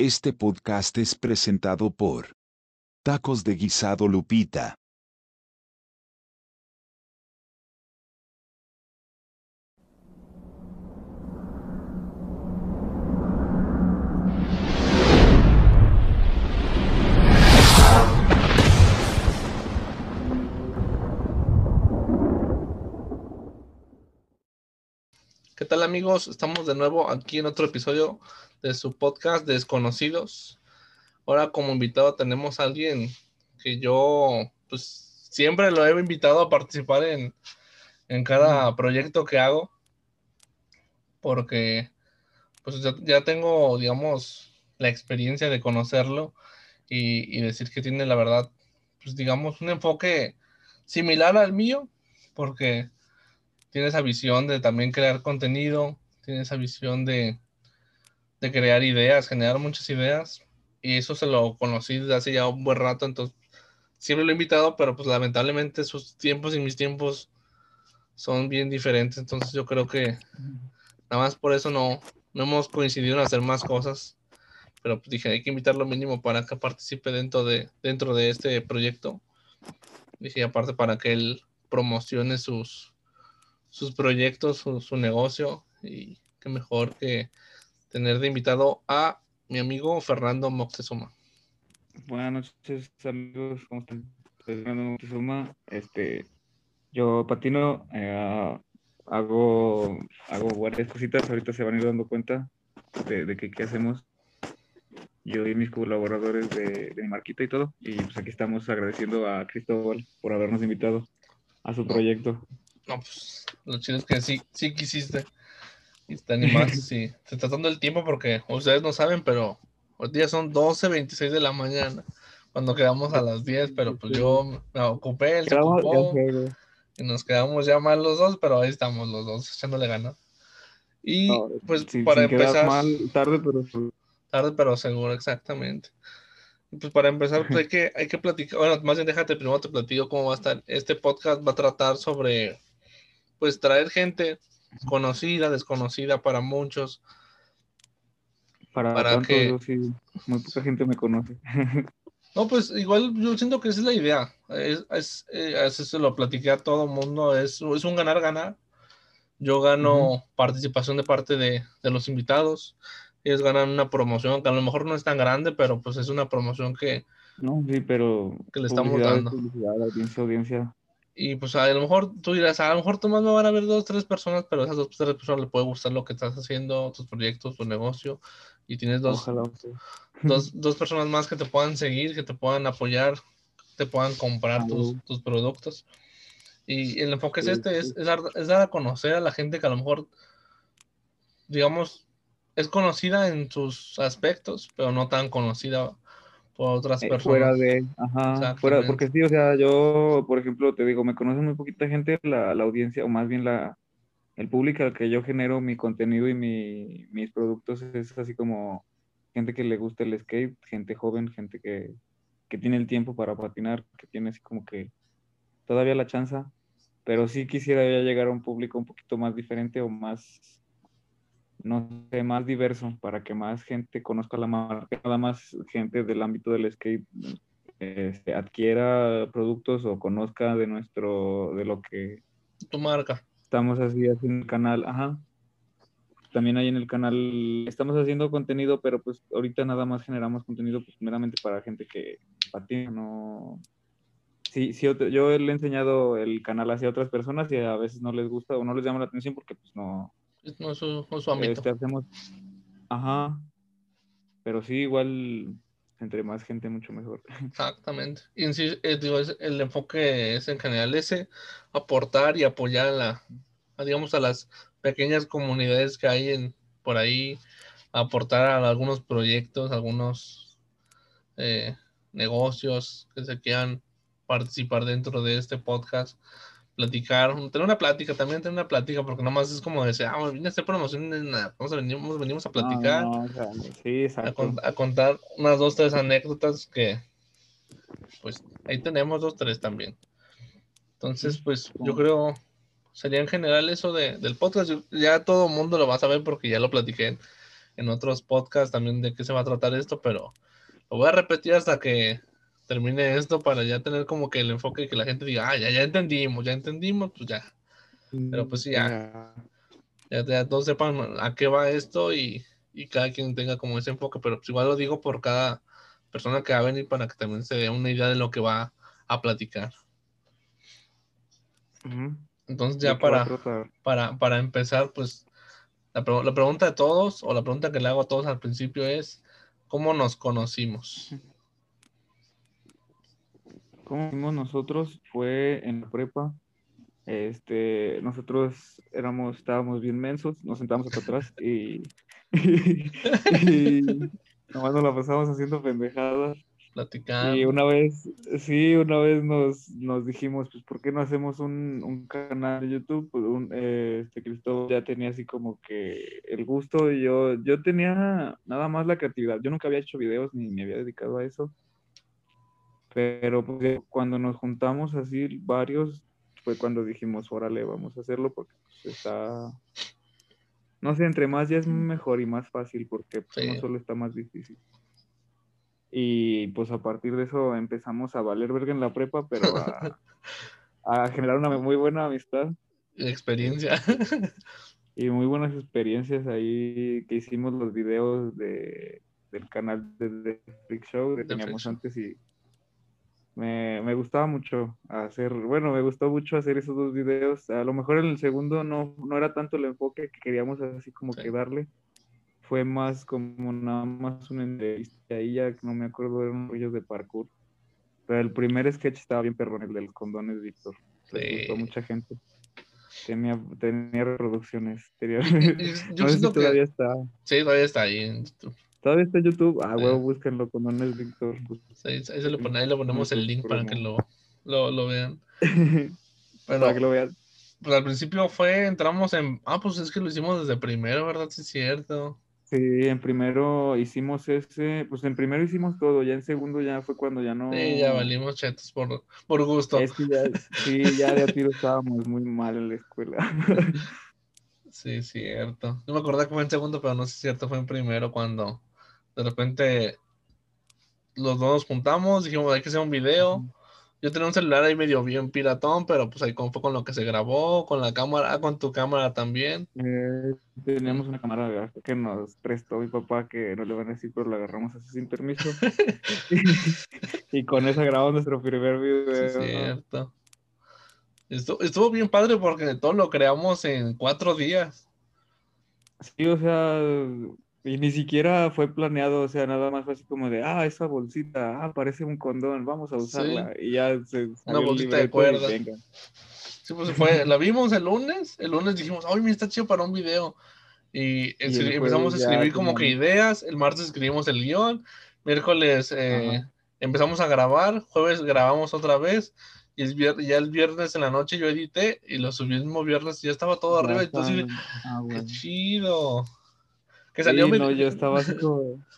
Este podcast es presentado por Tacos de Guisado Lupita. ¿Qué tal amigos? Estamos de nuevo aquí en otro episodio de su podcast Desconocidos. Ahora como invitado tenemos a alguien que yo pues siempre lo he invitado a participar en, en cada proyecto que hago porque pues ya, ya tengo digamos la experiencia de conocerlo y, y decir que tiene la verdad pues digamos un enfoque similar al mío porque tiene esa visión de también crear contenido, tiene esa visión de, de crear ideas, generar muchas ideas. Y eso se lo conocí desde hace ya un buen rato, entonces siempre lo he invitado, pero pues lamentablemente sus tiempos y mis tiempos son bien diferentes, entonces yo creo que nada más por eso no, no hemos coincidido en hacer más cosas, pero pues dije, hay que invitarlo mínimo para que participe dentro de, dentro de este proyecto. Dije, aparte para que él promocione sus, sus proyectos, su, su, negocio y qué mejor que tener de invitado a mi amigo Fernando Moctezuma. Buenas noches amigos, ¿cómo están? Soy Fernando Moctezuma, este, yo patino, eh, hago, hago varias cositas, ahorita se van a ir dando cuenta de, de que qué hacemos yo y mis colaboradores de, de mi marquita y todo, y pues aquí estamos agradeciendo a Cristóbal por habernos invitado a su proyecto. No, pues lo chido es que sí, sí quisiste. Y te animaste, sí. Se está dando el tiempo porque ustedes no saben, pero hoy día son 12.26 de la mañana. Cuando quedamos a las 10, pero pues yo me ocupé, él se ocupó. Y nos quedamos ya mal los dos, pero ahí estamos los dos echándole ganas. Y no, pues para empezar. Mal, tarde, pero Tarde, pero seguro, exactamente. Pues para empezar, pues hay que, hay que platicar. Bueno, más bien déjate primero te platico cómo va a estar. Este podcast va a tratar sobre pues traer gente conocida, desconocida para muchos. Para, para tanto, que sí, muy poca gente me conoce. no, pues igual yo siento que esa es la idea. Es, es, es se lo platiqué a todo mundo. Es, es un ganar-ganar. Yo gano uh -huh. participación de parte de, de, los invitados. Ellos ganan una promoción que a lo mejor no es tan grande, pero pues es una promoción que. No, sí, pero. Que le estamos dando. Audiencia, audiencia. Y pues a lo mejor tú dirás, a lo mejor tú más me van a ver dos, tres personas, pero a esas dos, tres personas le puede gustar lo que estás haciendo, tus proyectos, tu negocio, y tienes dos, Ojalá, sí. dos, dos, personas más que te puedan seguir, que te puedan apoyar, te puedan comprar Ah, tus, tus, productos. Y el enfoque sí, es este, sí. es, es, dar, es dar a conocer a la gente que a lo mejor, digamos, es conocida en sus aspectos, pero no tan conocida por otras Eh, personas. Fuera de, ajá, fuera, porque sí, o sea, yo, por ejemplo, te digo, me conoce muy poquita gente la, la audiencia, o más bien la, el público al que yo genero mi contenido y mi, mis productos es así como gente que le gusta el skate, gente joven, gente que, que tiene el tiempo para patinar, que tiene así como que todavía la chance, pero sí quisiera ya llegar a un público un poquito más diferente o más, no sé, más diverso, para que más gente conozca la marca, nada más gente del ámbito del skate este, adquiera productos o conozca de nuestro, de lo que tu marca. Estamos así haciendo el canal, ajá. También ahí en el canal estamos haciendo contenido, pero pues ahorita nada más generamos contenido pues meramente para gente que patina, no... Sí, sí, yo le he enseñado el canal hacia otras personas y a veces no les gusta o no les llama la atención porque pues no, no es su, no su ámbito. Este, hacemos, ajá, pero sí, igual entre más gente, mucho mejor. Exactamente. Y en sí, eh, digo, es, el enfoque es en general ese, aportar y apoyar a, la, a, digamos, a las pequeñas comunidades que hay en, por ahí, aportar a algunos proyectos, algunos eh, negocios que se quieran participar dentro de este podcast platicar, tener una plática, también tener una plática, porque nomás es como decir, ah, vine a hacer promoción, vamos a venimos, venimos a platicar, no, no, sí, a, a, contar unas dos, tres anécdotas que, pues, ahí tenemos dos, tres también. Entonces, pues, yo creo, sería en general eso de, del podcast, ya todo el mundo lo va a saber porque ya lo platiqué en, en otros podcasts también de qué se va a tratar esto, pero lo voy a repetir hasta que termine esto para ya tener como que el enfoque que la gente diga, ah, ya, ya entendimos, ya entendimos, pues ya. Pero pues sí, ya, ya, todos sepan a qué va esto y, y, cada quien tenga como ese enfoque, pero pues igual lo digo por cada persona que va a venir para que también se dé una idea de lo que va a platicar. Entonces ya para, para, para empezar, pues la, la, pregunta de todos o la pregunta que le hago a todos al principio es, ¿cómo nos conocimos? ¿Cómo nosotros? Fue en la prepa. Este, nosotros éramos, estábamos bien mensos, nos sentamos acá atrás y, y, nomás nos la pasamos haciendo pendejadas. Platicando. Y una vez, sí, una vez nos, nos dijimos, pues, ¿por qué no hacemos un, un canal de YouTube? Pues, un, eh, este Cristóbal ya tenía así como que el gusto y yo, yo tenía nada más la creatividad. Yo nunca había hecho videos ni me había dedicado a eso. Pero pues, cuando nos juntamos así varios, fue cuando dijimos, órale, vamos a hacerlo porque pues, está... No sé, entre más ya es mejor y más fácil porque pues, no solo está más difícil. Y pues a partir de eso empezamos a valer verga en la prepa, pero a, a generar una muy buena amistad. Experiencia. Y muy buenas experiencias ahí que hicimos los videos de, del canal de The Freak Show que teníamos antes y me, me, gustaba mucho hacer, bueno, me gustó mucho hacer esos dos videos. A lo mejor en el segundo no, no era tanto el enfoque que queríamos así como que darle. Fue más como nada más una entrevista. Ahí ya no me acuerdo, eran rollos de parkour. Pero el primer sketch estaba bien perrón, el de los condones, Víctor. Le gustó mucha gente. Tenía, tenía reproducciones. Tenía... Yo, no todavía está. Sí, todavía está ahí en YouTube. Todavía está en YouTube. Ah, huevo, búsquenlo con es Víctor. ahí, se lo pone, ahí le ponemos el link para que lo, lo, lo vean. para que lo vean. Pues al principio fue, entramos en. Ah, pues es que lo hicimos desde primero, ¿verdad? Sí, es cierto. Sí, en primero hicimos ese, pues en primero hicimos todo, ya en segundo ya fue cuando ya no. Sí, ya valimos chetos por, por gusto. Es que ya, sí, ya de a tiro estábamos muy mal en la escuela. Sí, cierto. No me acordé que fue en segundo, pero no sé si es cierto, fue en primero cuando de repente los dos nos juntamos, dijimos hay que hacer un video. Yo tenía un celular ahí medio bien piratón, pero pues ahí fue con lo que se grabó, con la cámara, ah, con tu cámara también. Eh, teníamos una cámara que nos prestó mi papá, que no le van a decir, pero la agarramos así sin permiso. y con esa grabamos nuestro primer video. Sí, cierto. Estuvo, estuvo bien padre porque todo lo creamos en cuatro días. Sí, o sea, y ni siquiera fue planeado, o sea, nada más fue así como de, ah, esa bolsita, ah, parece un condón, vamos a usarla. Y ya se. Una bolsita de cuerda. Sí, pues fue, la vimos el lunes, el lunes dijimos, ay, mira, está chido para un video. Y, empezamos a escribir como que ideas, el martes escribimos el guion, miércoles eh, empezamos a grabar, jueves grabamos otra vez, y ya el viernes en la noche yo edité y lo subí el mismo viernes y ya estaba todo arriba. Entonces, ah, qué chido que salió sí, no, yo estaba así como...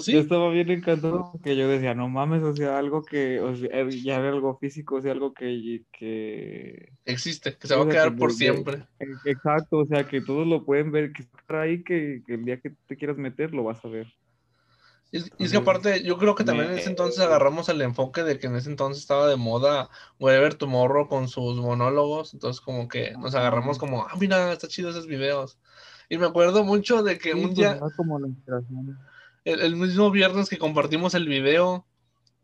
Sí. Yo estaba bien encantado porque yo decía, no mames, o sea, algo que, o sea, er, ya era algo físico, o sea, algo que... que... Existe, que se va a quedar por siempre. Exacto, o sea, que todos lo pueden ver, que está ahí, que, que, el día que te quieras meter lo vas a ver. Y es, que aparte, yo creo que también en ese entonces agarramos el enfoque de que en ese entonces estaba de moda Whatever Tomorrow con sus monólogos, entonces como que nos agarramos como, ah, mira, está chido esos videos. Y me acuerdo mucho de que un pues, día, el, mismo viernes que compartimos el video,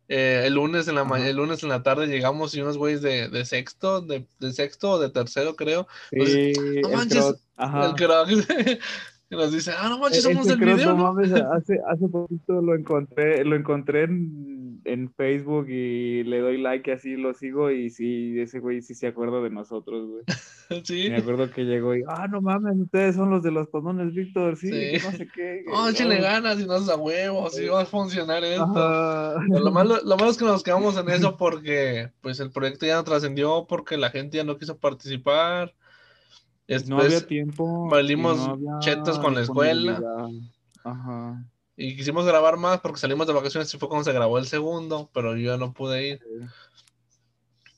eh, el, lunes en la el lunes en la tarde llegamos y unos güeyes de, de sexto, de, de, sexto o de tercero, creo. Sí, no manches, el croc, y nos dice, ah, no manches, e-, somos del video. No mames, hace, hace poquito lo encontré, lo encontré en, en, Facebook y le doy like y así lo sigo y sí, ese güey sí se acuerda de nosotros, güey. Sí. Me acuerdo que llegó y, ah, no mames, ustedes son los de los condones, Víctor, sí, no sé qué. No, échale ganas y no a huevos, sí va a funcionar esto. Lo malo, lo malo es que nos quedamos en eso porque, pues, el proyecto ya no trascendió porque la gente ya no quiso participar no había tiempo. Valimos chetos con la escuela. Ajá. Y quisimos grabar más porque salimos de vacaciones y fue cuando se grabó el segundo, pero yo no pude ir.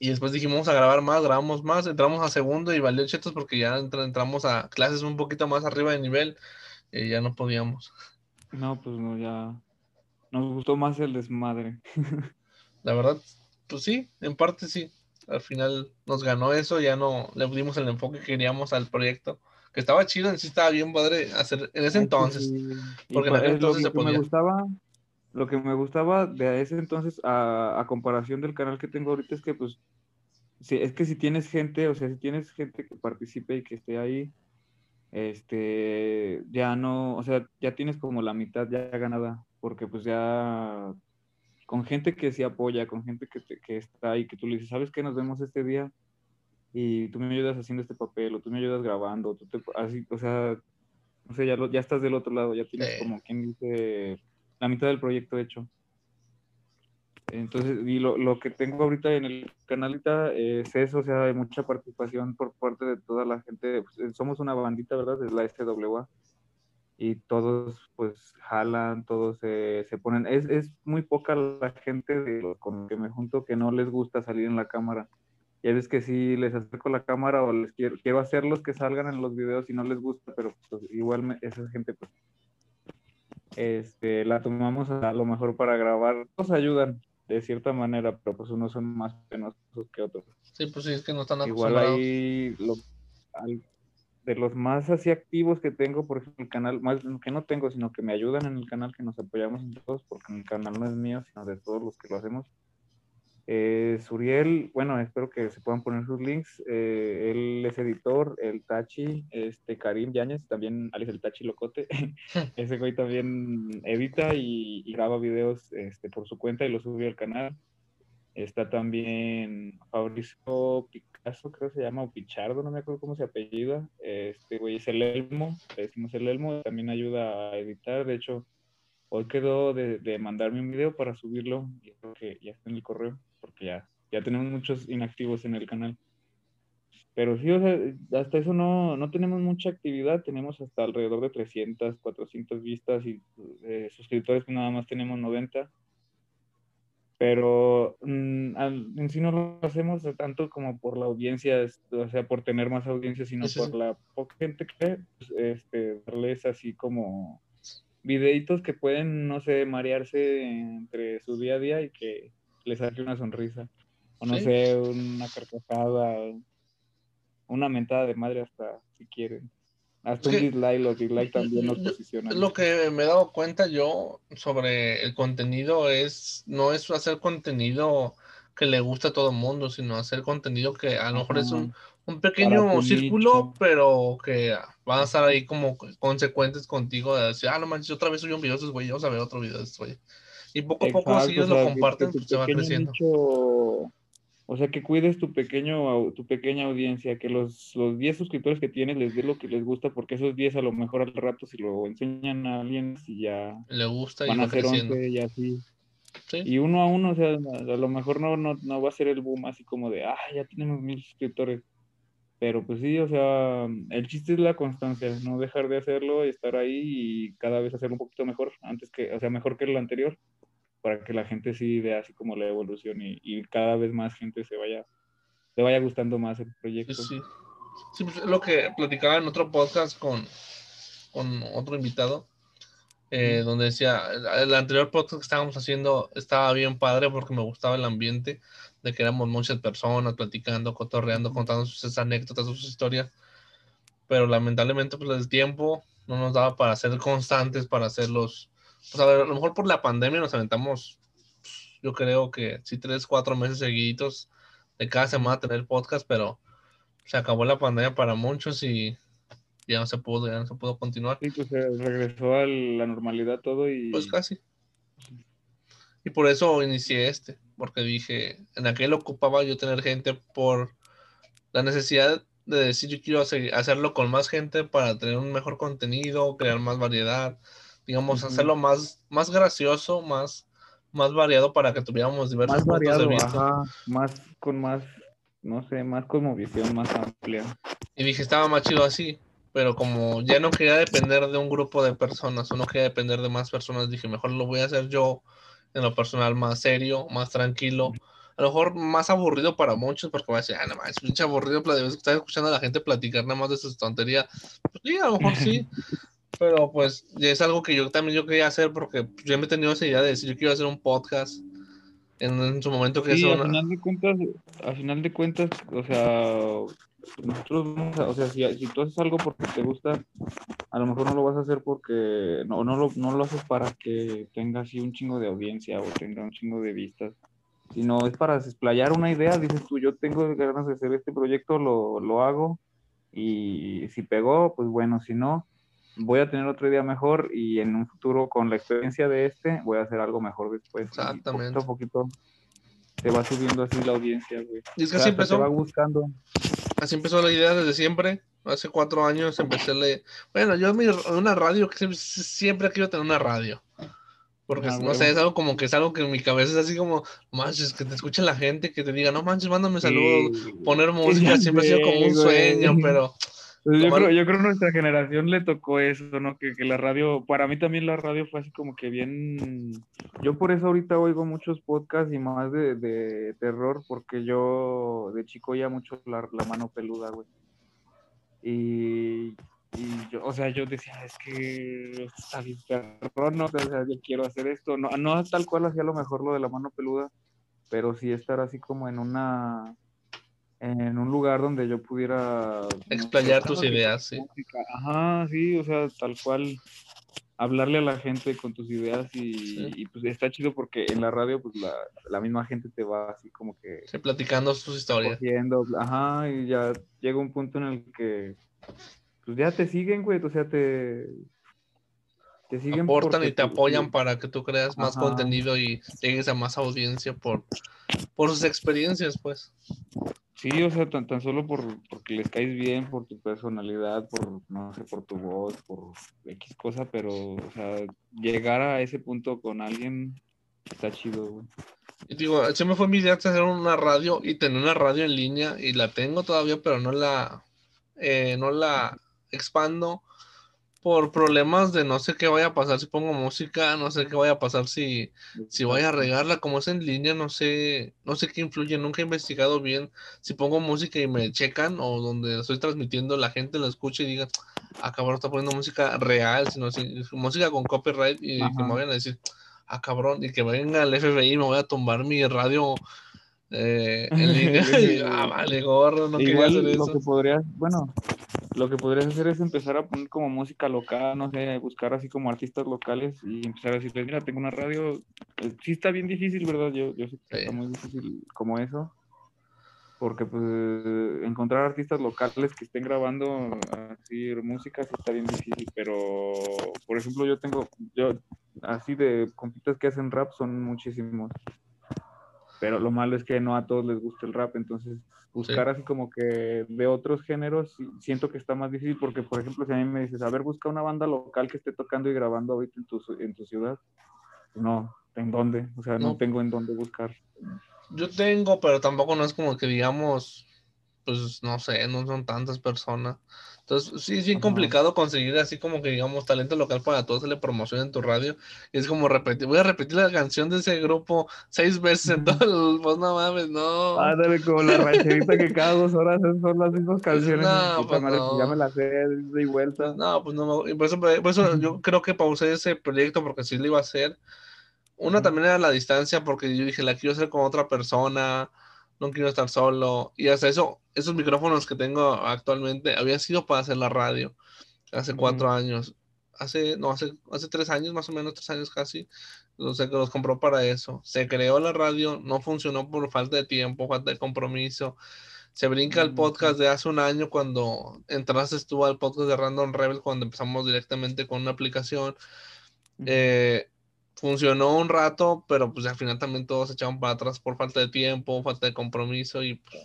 Y después dijimos, vamos a grabar más, grabamos más, entramos a segundo y valió chetos porque ya entramos a clases un poquito más arriba de nivel. y ya no podíamos. No, pues no, ya nos gustó más el desmadre. La verdad, pues sí, en parte sí. Al final nos ganó eso, ya no le dimos el enfoque que queríamos al proyecto, que estaba chido, en sí estaba bien padre hacer en ese entonces. Porque en entonces se Me gustaba, lo que me gustaba de ese entonces, a, a, comparación del canal que tengo ahorita, es que pues, sí, es que si tienes gente, o sea, si tienes gente que participe y que esté ahí, este, ya no, o sea, ya tienes como la mitad ya ganada, porque pues ya con gente que se apoya, con gente que, que está ahí, que tú le dices, ¿sabes qué? Nos vemos este día y tú me ayudas haciendo este papel, o tú me ayudas grabando, tú te, así, o sea, no sé, ya, ya estás del otro lado, ya tienes como quien dice la mitad del proyecto hecho. Entonces, y lo, lo, que tengo ahorita en el canal es eso, o sea, hay mucha participación por parte de toda la gente. Pues, eh, somos una bandita, ¿verdad? Es la SWA. Y todos, pues, jalan, todos se, se ponen. Es, es, muy poca la gente de, con que me junto que no les gusta salir en la cámara. Y es que sí les acerco la cámara o les quiero, quiero hacerlos que salgan en los videos y no les gusta, pero pues, igual esa gente, pues, este, la tomamos a lo mejor para grabar. Nos ayudan, de cierta manera, pero pues unos son más penosos que otros. Sí, pues sí, es que no están Igual ahí de los más así activos que tengo, por ejemplo, el canal, más que no tengo, sino que me ayudan en el canal, que nos apoyamos en todos, porque el canal no es mío, sino de todos los que lo hacemos. Eh, Suriel, bueno, espero que se puedan poner sus links. Eh, él es editor, el Tachi, este Karim Yáñez, también Alex el Tachi Locote. Ese güey también edita y, graba videos este, por su cuenta y lo sube al canal. Está también Fabricio Picasso, creo que se llama, o Pichardo, no me acuerdo cómo se apellida. Este güey es el Elmo, le decimos el Elmo, también ayuda a editar. De hecho, hoy quedó de, de mandarme un video para subirlo y creo que ya está en el correo porque ya, ya tenemos muchos inactivos en el canal. Pero sí, o sea, hasta eso no, no tenemos mucha actividad, tenemos hasta alrededor de 300, 400 vistas y eh, suscriptores que nada más tenemos 90. Pero mm, en sí no lo hacemos tanto como por la audiencia, o sea, por tener más audiencia, sino por la poca gente que pues, este, darles así como videitos que pueden, no sé, marearse entre su día a día y que le saque una sonrisa. O no sé, una carcajada, una mentada de madre hasta si quieren. Hasta un dislike, los dislikes también nos posicionan. Lo que me he dado cuenta yo sobre el contenido es, no es hacer contenido que le gusta a todo el mundo, sino hacer contenido que a lo mejor es un, un pequeño círculo, pero que van a estar ahí como consecuentes contigo de decir, ah, no manches, otra vez subí un video de esos güey, vamos a ver otro video de estos güey. Y poco a poco, si ellos lo comparten, pues, se va creciendo. o sea, que cuides tu pequeño tu pequeña audiencia, que los, los 10 suscriptores que tienes les dé lo que les gusta, porque esos 10 a lo mejor al rato si lo enseñan a alguien, si ya le gusta van y a ser 11 y así. Y uno a uno, o sea, a lo mejor no, no, no va a ser el boom así como de, ah, ya tenemos mil suscriptores. Pero pues sí, o sea, el chiste es la constancia, no dejar de hacerlo y estar ahí y cada vez hacerlo un poquito mejor, antes que, o sea, mejor que lo anterior para que la gente sí vea así como la evolución y, cada vez más gente se vaya, se vaya gustando más el proyecto. Sí, sí. pues lo que platicaba en otro podcast con, con otro invitado, eh, donde decía, el anterior podcast que estábamos haciendo estaba bien padre porque me gustaba el ambiente, de que éramos muchas personas platicando, cotorreando, contando sus anécdotas, sus historias, pero lamentablemente pues el tiempo no nos daba para ser constantes, para hacerlos pues a, ver, a lo mejor por la pandemia nos aventamos, yo creo que sí, tres, cuatro meses seguiditos de cada semana tener podcast, pero se acabó la pandemia para muchos y ya no se pudo, ya no se pudo continuar. Sí, pues regresó a la normalidad todo y... Pues casi. Y por eso inicié este, porque dije, en aquel ocupaba yo tener gente por la necesidad de decir yo quiero hacerlo con más gente para tener un mejor contenido, crear más variedad, digamos, hacerlo más, más gracioso, más, más variado para que tuviéramos diversos más variado, más con más, no sé, más visión más amplia. Y dije, estaba más chido así, pero como ya no quería depender de un grupo de personas, o no quería depender de más personas, dije, mejor lo voy a hacer yo en lo personal más serio, más tranquilo. A lo mejor más aburrido para muchos, porque va a decir, ah, nada más, es pinche aburrido estar escuchando a la gente platicar nada más de sus tonterías. Pues sí, a lo mejor sí, Pero pues es algo que yo también yo quería hacer porque yo me he tenido esa idea de decir yo quiero hacer un podcast en, su momento que sí, a final de cuentas, a final de cuentas, o sea, nosotros o sea, si, si, tú haces algo porque te gusta, a lo mejor no lo vas a hacer porque, no, no, lo, no lo haces para que tenga así un chingo de audiencia o tenga un chingo de vistas, sino es para desplayar una idea, dices tú, yo tengo ganas de hacer este proyecto, lo, lo hago, y si pegó, pues bueno, si no, voy a tener otro día mejor y en un futuro con la experiencia de este voy a hacer algo mejor después. Exactamente. poquito a poquito te va subiendo así la audiencia, güey. Y es que así empezó. va buscando. Así empezó la idea desde siempre. Hace cuatro años empecé a leer. Bueno, yo en una radio, que siempre, siempre quiero tener una radio. Porque, ah, no sé, es algo como que es algo que en mi cabeza es así como, manches, que te escuche la gente, que te diga, no manches, mándame saludos, poner música, siempre ha sido como un sueño, pero yo, creo, yo creo que a nuestra generación le tocó eso, ¿no? Que, que, la radio, para mí también la radio fue así como que bien... Yo por eso ahorita oigo muchos podcasts y más de, de terror, porque yo de chico oía mucho la, la mano peluda, güey. Y, y yo, o sea, yo decía, es que está bien terror, ¿no? O sea, yo quiero hacer esto. No, no tal cual hacía lo mejor lo de la mano peluda, pero sí estar así como en una en un lugar donde yo pudiera explayar tus ideas, sí. Ajá, sí, o sea, tal cual hablarle a la gente con tus ideas y, pues está chido porque en la radio pues la, la, misma gente te va así como que sí, platicando sus historias. ajá, y ya llega un punto en el que pues ya te siguen, güey, o sea, te te siguen aportan y te apoyan para que tú creas más contenido y llegues a más audiencia por por sus experiencias, pues. Sí, o sea, tan, tan solo por, porque les caes bien, por tu personalidad, por, no sé, por tu voz, por X cosa, pero, o sea, llegar a ese punto con alguien está chido, güey. Y digo, se me fue mi idea de hacer una radio y tener una radio en línea y la tengo todavía, pero no la, eh, no la expando por problemas de no sé qué vaya a pasar si pongo música, no sé qué vaya a pasar si, si voy a regarla, como es en línea, no sé, no sé qué influye, nunca he investigado bien si pongo música y me checan o donde estoy transmitiendo la gente lo escucha y diga, ah cabrón, está poniendo música real, sino si, música con copyright y que me vayan a decir, ah cabrón, y que venga el FBI y me voy a tumbar mi radio eh, línea. ah, vale, gorro, no quería hacer eso. Lo que podrías, bueno, lo que podrías hacer es empezar a poner como música local, no sé, buscar así como artistas locales y empezar a decirles, mira, tengo una radio. Eh, sí está bien difícil, ¿verdad? Yo, yo sé que está muy difícil como eso. Porque pues encontrar artistas locales que estén grabando así música sí está bien difícil, pero por ejemplo yo tengo, yo así de compitas que hacen rap son muchísimos pero lo malo es que no a todos les gusta el rap, entonces buscar así como que de otros géneros, siento que está más difícil porque, por ejemplo, si a mí me dices, a ver, busca una banda local que esté tocando y grabando ahorita en tu, en tu ciudad, no, ¿en dónde? O sea, no tengo en dónde buscar. Yo tengo, pero tampoco no es como que digamos, pues no sé, no son tantas personas. Entonces, sí, es bien complicado conseguir así como que, digamos, talento local para todos, le promoción en tu radio. Y es como repetir, voy a repetir la canción de ese grupo seis veces en todo el, pues no mames, no. Ándale, como la rancherita que cada dos horas son las mismas canciones. No, pues no. Ya me la sé de vuelta. No, pues no, por eso, por eso yo creo que pausé ese proyecto porque sí lo iba a hacer. Una también era la distancia porque yo dije, la quiero hacer con otra persona no quiero estar solo. Y hasta eso, esos micrófonos que tengo actualmente había sido para hacer la radio hace cuatro años. Hace, no, hace, hace tres años, más o menos, tres años casi. No sé, que los compró para eso. Se creó la radio, no funcionó por falta de tiempo, falta de compromiso. Se brinca el podcast de hace un año cuando entraste tú al podcast de Random Rebel, cuando empezamos directamente con una aplicación. Eh, funcionó un rato, pero pues al final también todos se echaban para atrás por falta de tiempo, falta de compromiso y pues,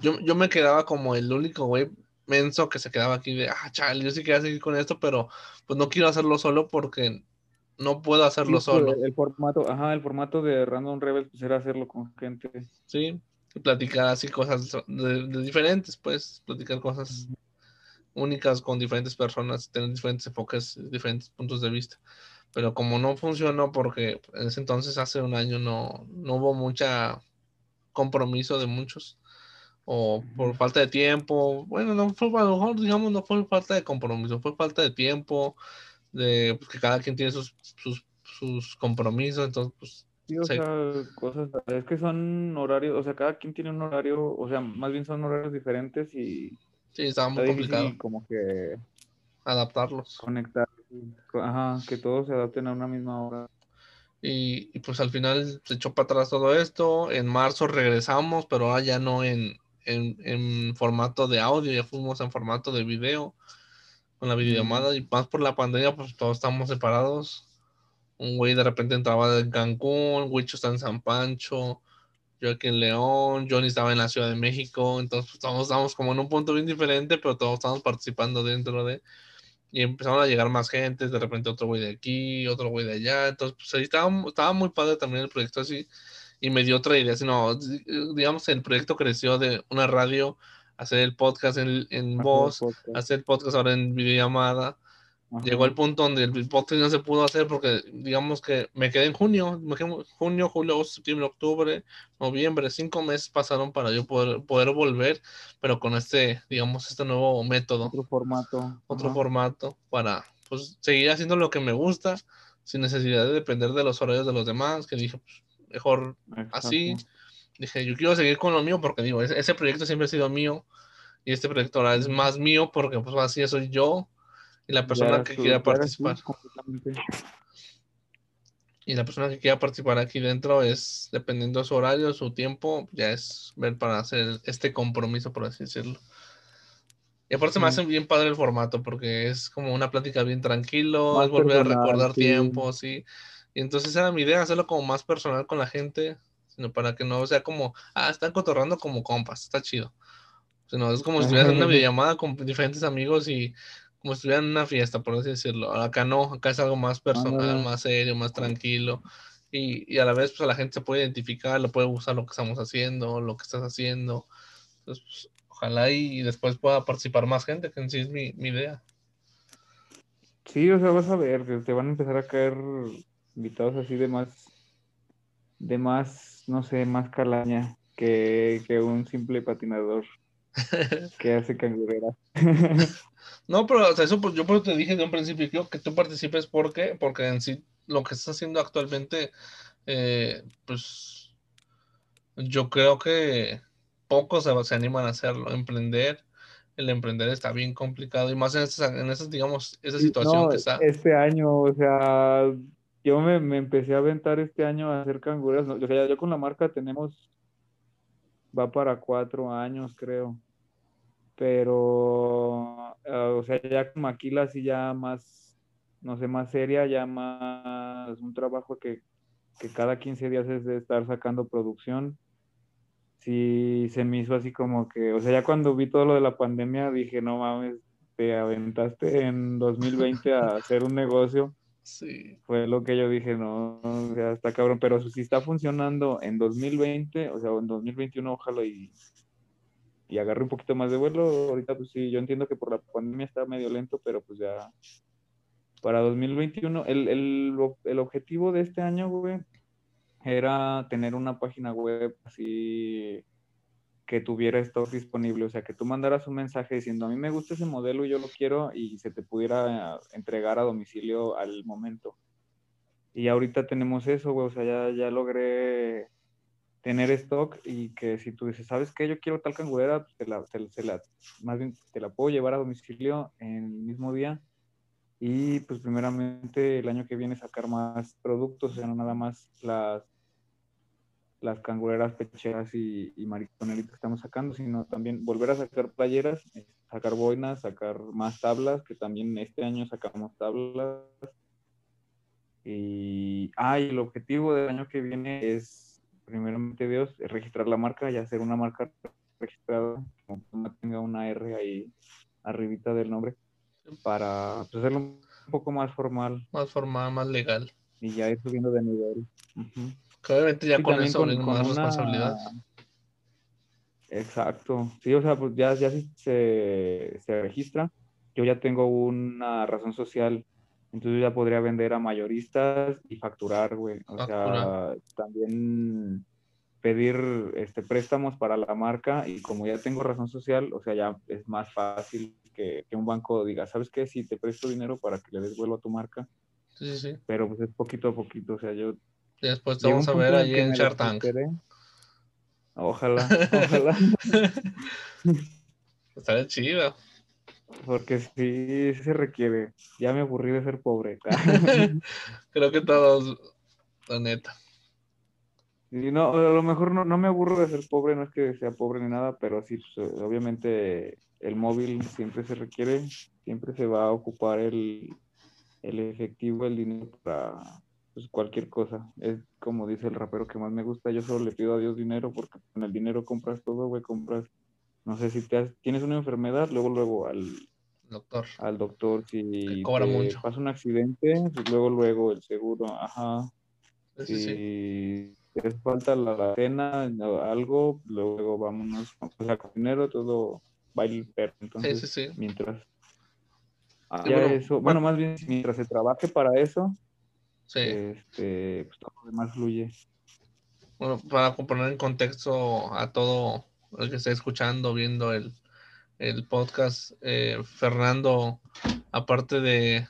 yo, yo, me quedaba como el único güey menso que se quedaba aquí de, ah, chale, yo sí quería seguir con esto, pero pues no quiero hacerlo solo porque no puedo hacerlo pues, solo. El, formato, ajá, el formato de Random Rebels pues era hacerlo con gente. Sí, platicar así cosas de, diferentes, pues, platicar cosas únicas con diferentes personas, tener diferentes enfoques, diferentes puntos de vista pero como no funcionó porque en ese entonces hace un año no, no hubo mucha compromiso de muchos, o por falta de tiempo. Bueno, no fue, a lo mejor, digamos, no fue falta de compromiso, fue falta de tiempo, de pues, que cada quien tiene sus, sus, sus compromisos, entonces, pues. Sí, o sea, cosas, es que son horarios, o sea, cada quien tiene un horario, o sea, más bien son horarios diferentes y. Sí, estaba muy complicado. Como que. Adaptarlos. Conectar, ajá, que todos se adapten a una misma hora. Y, y, pues al final se echó para atrás todo esto. En marzo regresamos, pero ahora ya no en, en, formato de audio, ya fuimos en formato de video con la videollamada y más por la pandemia, pues todos estamos separados. Un güey de repente entraba en Cancún, Wicho está en San Pancho, yo aquí en León, Johnny estaba en la Ciudad de México, entonces pues, todos estábamos como en un punto bien diferente, pero todos estábamos participando dentro de... Y empezaron a llegar más gente, de repente otro güey de aquí, otro güey de allá, entonces pues ahí estaba, estaba muy padre también el proyecto así y me dio otra idea, sino, digamos, el proyecto creció de una radio, hacer el podcast en, en voz, hacer el podcast ahora en videollamada. Llegó el punto donde el podcast no se pudo hacer porque, digamos que me quedé en junio, junio, julio, septiembre, octubre, noviembre, cinco meses pasaron para yo poder, poder volver, pero con este, digamos, este nuevo método. Otro formato. Otro formato para, pues, seguir haciendo lo que me gusta sin necesidad de depender de los horarios de los demás, que dije, pues, mejor así. Dije, yo quiero seguir con lo mío porque digo, ese, proyecto siempre ha sido mío y este proyecto ahora es más mío porque pues así soy yo y la persona que quiera participar. Y la persona que quiera participar aquí dentro es, dependiendo de su horario, su tiempo, ya es ver para hacer este compromiso, por así decirlo. Y aparte me hace bien padre el formato porque es como una plática bien tranquilo, es volver a recordar tiempo, sí. Y entonces era mi idea hacerlo como más personal con la gente, sino para que no sea como, ah, están cotorrando como compas, está chido. Sino es como si estuvieran en una videollamada con diferentes amigos y como si estuvieran en una fiesta, por así decirlo. Acá no, acá es algo más personal, más serio, más tranquilo. Y, y, a la vez, pues a la gente se puede identificar, le puede gustar lo que estamos haciendo, lo que estás haciendo. Entonces, pues, ojalá y, después pueda participar más gente, que en sí es mi, mi idea. Sí, o sea, vas a ver, que te van a empezar a caer invitados así de más, de más, no sé, más calaña que, un simple patinador que hace cangurera. no, pero eso pues, yo te dije de un principio que tú participes porque, porque en sí lo que estás haciendo actualmente, eh, pues yo creo que pocos se, se, animan a hacerlo, emprender. El emprender está bien complicado y más en esas, en esas digamos, esa situación que está. Este año, o sea, yo me, empecé a aventar este año a hacer canguras. O sea, ya, con la marca tenemos, va para cuatro años, creo. Pero, ah, o sea, ya con Maquila sí ya más, no sé, más seria, ya más un trabajo que, que cada 15 días es de estar sacando producción. Sí, se me hizo así como que, o sea, ya cuando vi todo lo de la pandemia dije, no mames, te aventaste en 2020 a hacer un negocio Sí. Fue lo que yo dije, no, ya está cabrón, pero si está funcionando en 2020, o sea, en 2021, ojalá y, y agarre un poquito más de vuelo. Ahorita, pues sí, yo entiendo que por la pandemia está medio lento, pero pues ya para 2021, el, el, el objetivo de este año, güey, era tener una página web así que tuviera stock disponible, o sea, que tú mandaras un mensaje diciendo, a mí me gusta ese modelo, yo lo quiero y se te pudiera entregar a domicilio al momento. Y ahorita tenemos eso, güey, o sea, ya, ya logré tener stock y que si tú dices, ¿sabes qué? Yo quiero tal cangurera, te la, te, la, más bien te la puedo llevar a domicilio en el mismo día. Y pues primeramente el año que viene sacar más productos, o sea, no nada más las las cangureras, pecheras y, y que estamos sacando, sino también volver a sacar playeras, sacar boinas, sacar más tablas, que también este año sacamos tablas. Y, ah, el objetivo del año que viene es, primeramente Dios, registrar la marca y hacer una marca registrada, que tenga una R ahí arribita del nombre, para pues, hacerlo un poco más formal. Más formal, más legal. Y ya ir subiendo de nivel. Que obviamente ya con eso con, más responsabilidad. Exacto. Sí, o sea, pues ya, ya se, se registra. Yo ya tengo una razón social entonces ya podría vender a mayoristas y facturar, güey. O sea, también pedir este, préstamos para la marca y como ya tengo razón social, o sea, ya es más fácil que, un banco diga, ¿sabes qué? Si te presto dinero para que le des vuelo a tu marca. Sí, sí. Pero pues es poquito a poquito, o sea, yo... después te vamos a ver allí en Shark Tank. Ojalá, ojalá. Está chido. Porque sí, se requiere. Ya me aburrí de ser pobre. Creo que todos, la neta. Y no, a lo mejor no, no, me aburro de ser pobre, no es que sea pobre ni nada, pero sí, pues, obviamente el móvil siempre se requiere, siempre se va a ocupar el, el efectivo, el dinero para pues, cualquier cosa. Es como dice el rapero que más me gusta, yo solo le pido a Dios dinero porque con el dinero compras todo, güey, compras no sé si te tienes una enfermedad, luego luego al doctor. Al doctor si cobra mucho. pasa un accidente, pues luego luego el seguro, ajá. Sí, si te falta la, cena, algo, luego vámonos pues, a cocinero, todo va a ir Entonces, mientras bueno, eso, bueno, más bien mientras se trabaje para eso, este, pues todo lo demás fluye. Bueno, para poner en contexto a todo el que esté escuchando, viendo el, podcast, eh, Fernando, aparte de,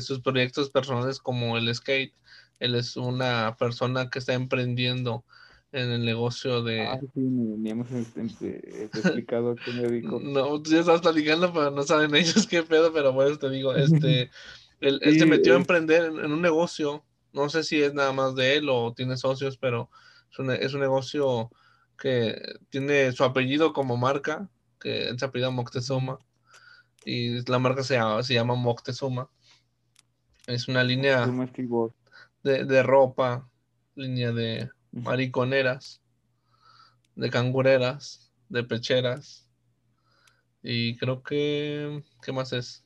sus proyectos personales como el skate, él es una persona que está emprendiendo en el negocio de... Ah, sí, ni, hemos explicado qué me dedico. No, tú ya estás platicando, pero no saben ellos qué pedo, pero bueno, te digo, este, él, se metió a emprender en, un negocio, no sé si es nada más de él o tiene socios, pero es un, es un negocio que tiene su apellido como marca, que se apellida Moctezuma, y la marca se llama, se llama Moctezuma. Es una línea de, de ropa, línea de mariconeras, de cangureras, de pecheras. Y creo que, ¿qué más es?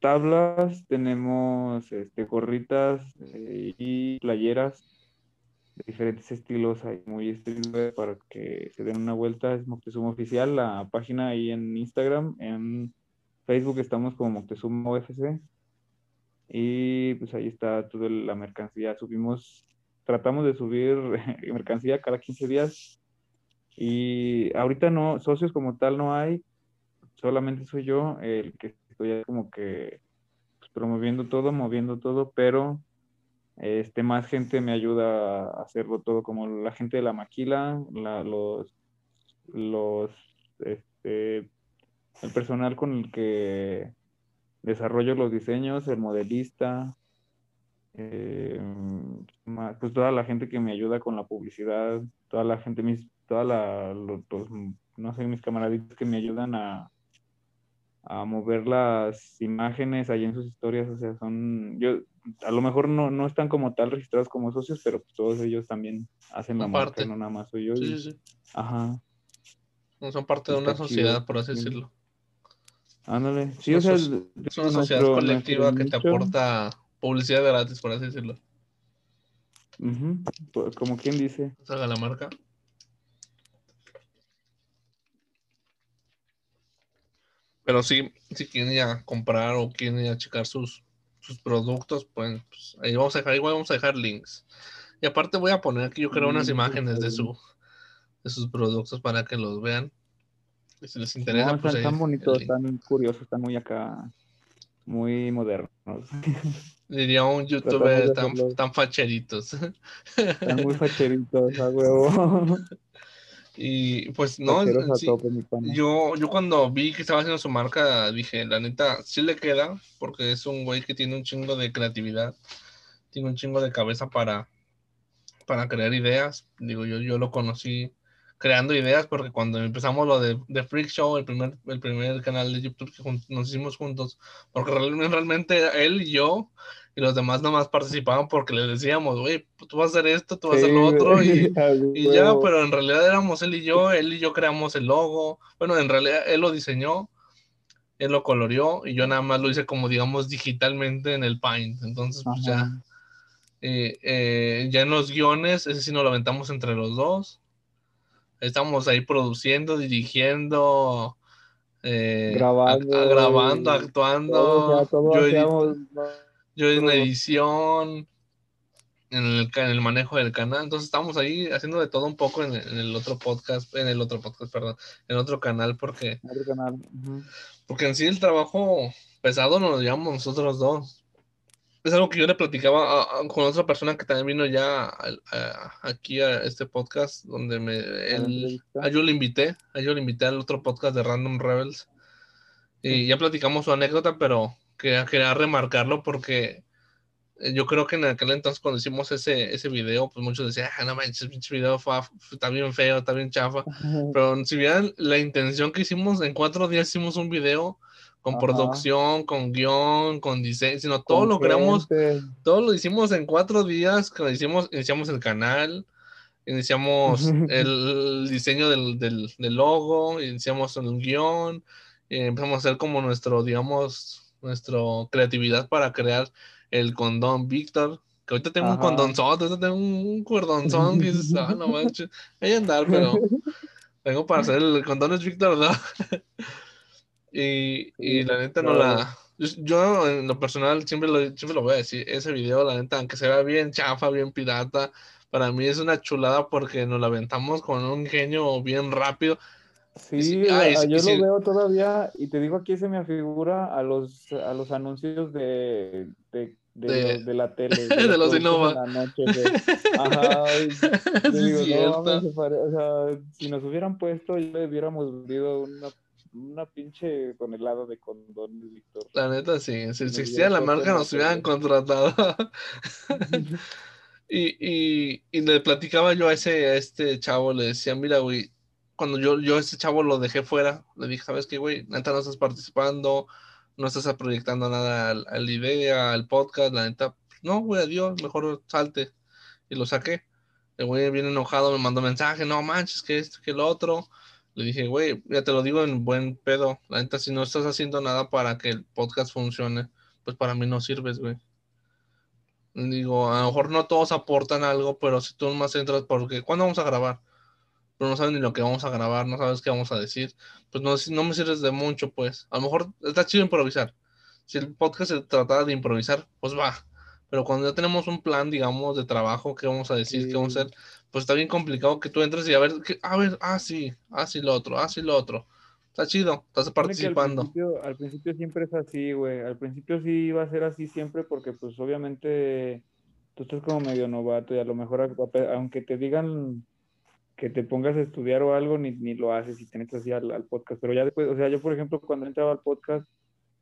Tablas, tenemos este, gorritas eh, y playeras diferentes estilos, hay muy estilos para que se den una vuelta, es Moctezuma Oficial, la página ahí en Instagram, en Facebook estamos como Moctezuma OFC y pues ahí está toda la mercancía, subimos, tratamos de subir mercancía cada 15 días. Y ahorita no, socios como tal no hay, solamente soy yo el que estoy como que pues, promoviendo todo, moviendo todo, pero este, más gente me ayuda a hacerlo todo, como la gente de la maquila, los, los, este, el personal con el que desarrollo los diseños, el modelista, eh, pues toda la gente que me ayuda con la publicidad, toda la gente, mis, toda la, no sé, mis camaraditos que me ayudan a, a mover las imágenes ahí en sus historias, o sea, son, yo, a lo mejor no, no están como tal registrados como socios, pero pues todos ellos también hacen la marca, no nada más soy yo. Sí, sí, Ajá. No son parte de una sociedad, por así decirlo. Ándale. Sí, o sea, es una sociedad colectiva que te aporta publicidad gratis, por así decirlo. Pues, como quien dice. Haga la marca. Pero sí, si quieren ir a comprar o quieren ir a checar sus, sus productos, pues, pues, ahí vamos a dejar, igual vamos a dejar links. Y aparte voy a poner aquí, yo creo, unas imágenes de su de sus productos para que los vean. Y si les interesa, pues están, bonitos, están curiosos, están muy acá, muy modernos. Diría un youtuber tan, tan, facheritos. Están muy facheritos, a huevo. Y pues no, yo, yo cuando vi que estaba haciendo su marca, dije, la neta, sí le queda, porque es un güey que tiene un chingo de creatividad, tiene un chingo de cabeza para, para crear ideas. Digo, yo, yo lo conocí creando ideas, porque cuando empezamos lo de, de Freak Show, el primer, el primer canal de YouTube que nos hicimos juntos, porque realmente él y yo y los demás nomás participaban porque les decíamos, güey, tú vas a hacer esto, tú vas a hacer lo otro, y, y, ya, pero en realidad éramos él y yo, él y yo creamos el logo, bueno, en realidad él lo diseñó, él lo coloreó, y yo nada más lo hice como, digamos, digitalmente en el Paint, entonces, pues ya, eh, eh, ya en los guiones, ese sí nos lo aventamos entre los dos, estamos ahí produciendo, dirigiendo, eh, grabando, grabando, actuando. yo, yo en edición. en el, en el manejo del canal. Entonces estamos ahí haciendo de todo un poco en, el otro podcast, en el otro podcast, perdón, en otro canal, porque, porque en sí el trabajo pesado nos lo llevamos nosotros dos. Es algo que yo le platicaba con otra persona que también vino ya aquí a este podcast, donde me, él, a yo le invité, a yo le invité al otro podcast de Random Rebels. Y ya platicamos su anécdota, pero quería, quería remarcarlo porque yo creo que en aquel entonces cuando hicimos ese, ese video, pues muchos decían, ah, no manches, pinche video fue, está bien feo, está bien chafa. Pero si vieran la intención que hicimos, en cuatro días hicimos un video con producción, con guion, con diseño, sino todo lo creamos, todo lo hicimos en cuatro días, que hicimos, iniciamos el canal, iniciamos el diseño del, del, del logo, iniciamos un guion, y empezamos a hacer como nuestro, digamos, nuestra creatividad para crear el condón Víctor, que ahorita tengo un condonzón, ahorita tengo un cordonzón, que dices, ah, no manches, voy a andar, pero tengo para hacer el condón es Víctor, ¿no? y, y la neta no la... Yo en lo personal siempre lo, siempre lo voy a decir, ese video, la neta, aunque se vea bien chafa, bien pirata, para mí es una chulada porque nos la aventamos con un ingenio bien rápido. Sí, yo lo veo todavía y te digo aquí se me afigura a los, a los anuncios de, de de, de, la tele. De, los Innova. ajá. digo, no, o sea, si nos hubieran puesto, ya le hubiéramos vendido una, una pinche tonelada de condones, Víctor. La neta, sí. Si existía la marca, nos hubieran contratado. y, y, y, le platicaba yo a ese a este chavo, le decía, mira, güey, cuando yo, yo ese chavo lo dejé fuera, le dije, ¿sabes qué, güey? Neta, no estás participando no estás proyectando nada a la idea, al podcast, la neta, no, güey, adiós, mejor salte. Y lo saqué. El güey bien enojado me mandó mensaje, no manches, que esto, que lo otro. Le dije, güey, ya te lo digo en buen pedo. La neta, si no estás haciendo nada para que el podcast funcione, pues para mí no sirves, güey. Digo, a lo mejor no todos aportan algo, pero si tú más entras, porque ¿cuándo vamos a grabar? Pero no sabes ni lo que vamos a grabar, no sabes qué vamos a decir, pues no, no me sirves de mucho, pues. A lo mejor está chido improvisar. Si el podcast se trata de improvisar, pues va. Pero cuando ya tenemos un plan, digamos, de trabajo, qué vamos a decir, qué vamos a hacer, pues está bien complicado que tú entres y a ver, a ver, ah, sí, ah, sí, lo otro, ah, sí, lo otro. Está chido, estás participando. Al principio, al principio, siempre es así, güey. Al principio sí va a ser así siempre porque, pues, obviamente, tú estás como medio novato y a lo mejor, aunque te digan que te pongas a estudiar o algo, ni, ni lo haces y te metes así al, podcast. Pero ya después, o sea, yo por ejemplo, cuando entraba al podcast,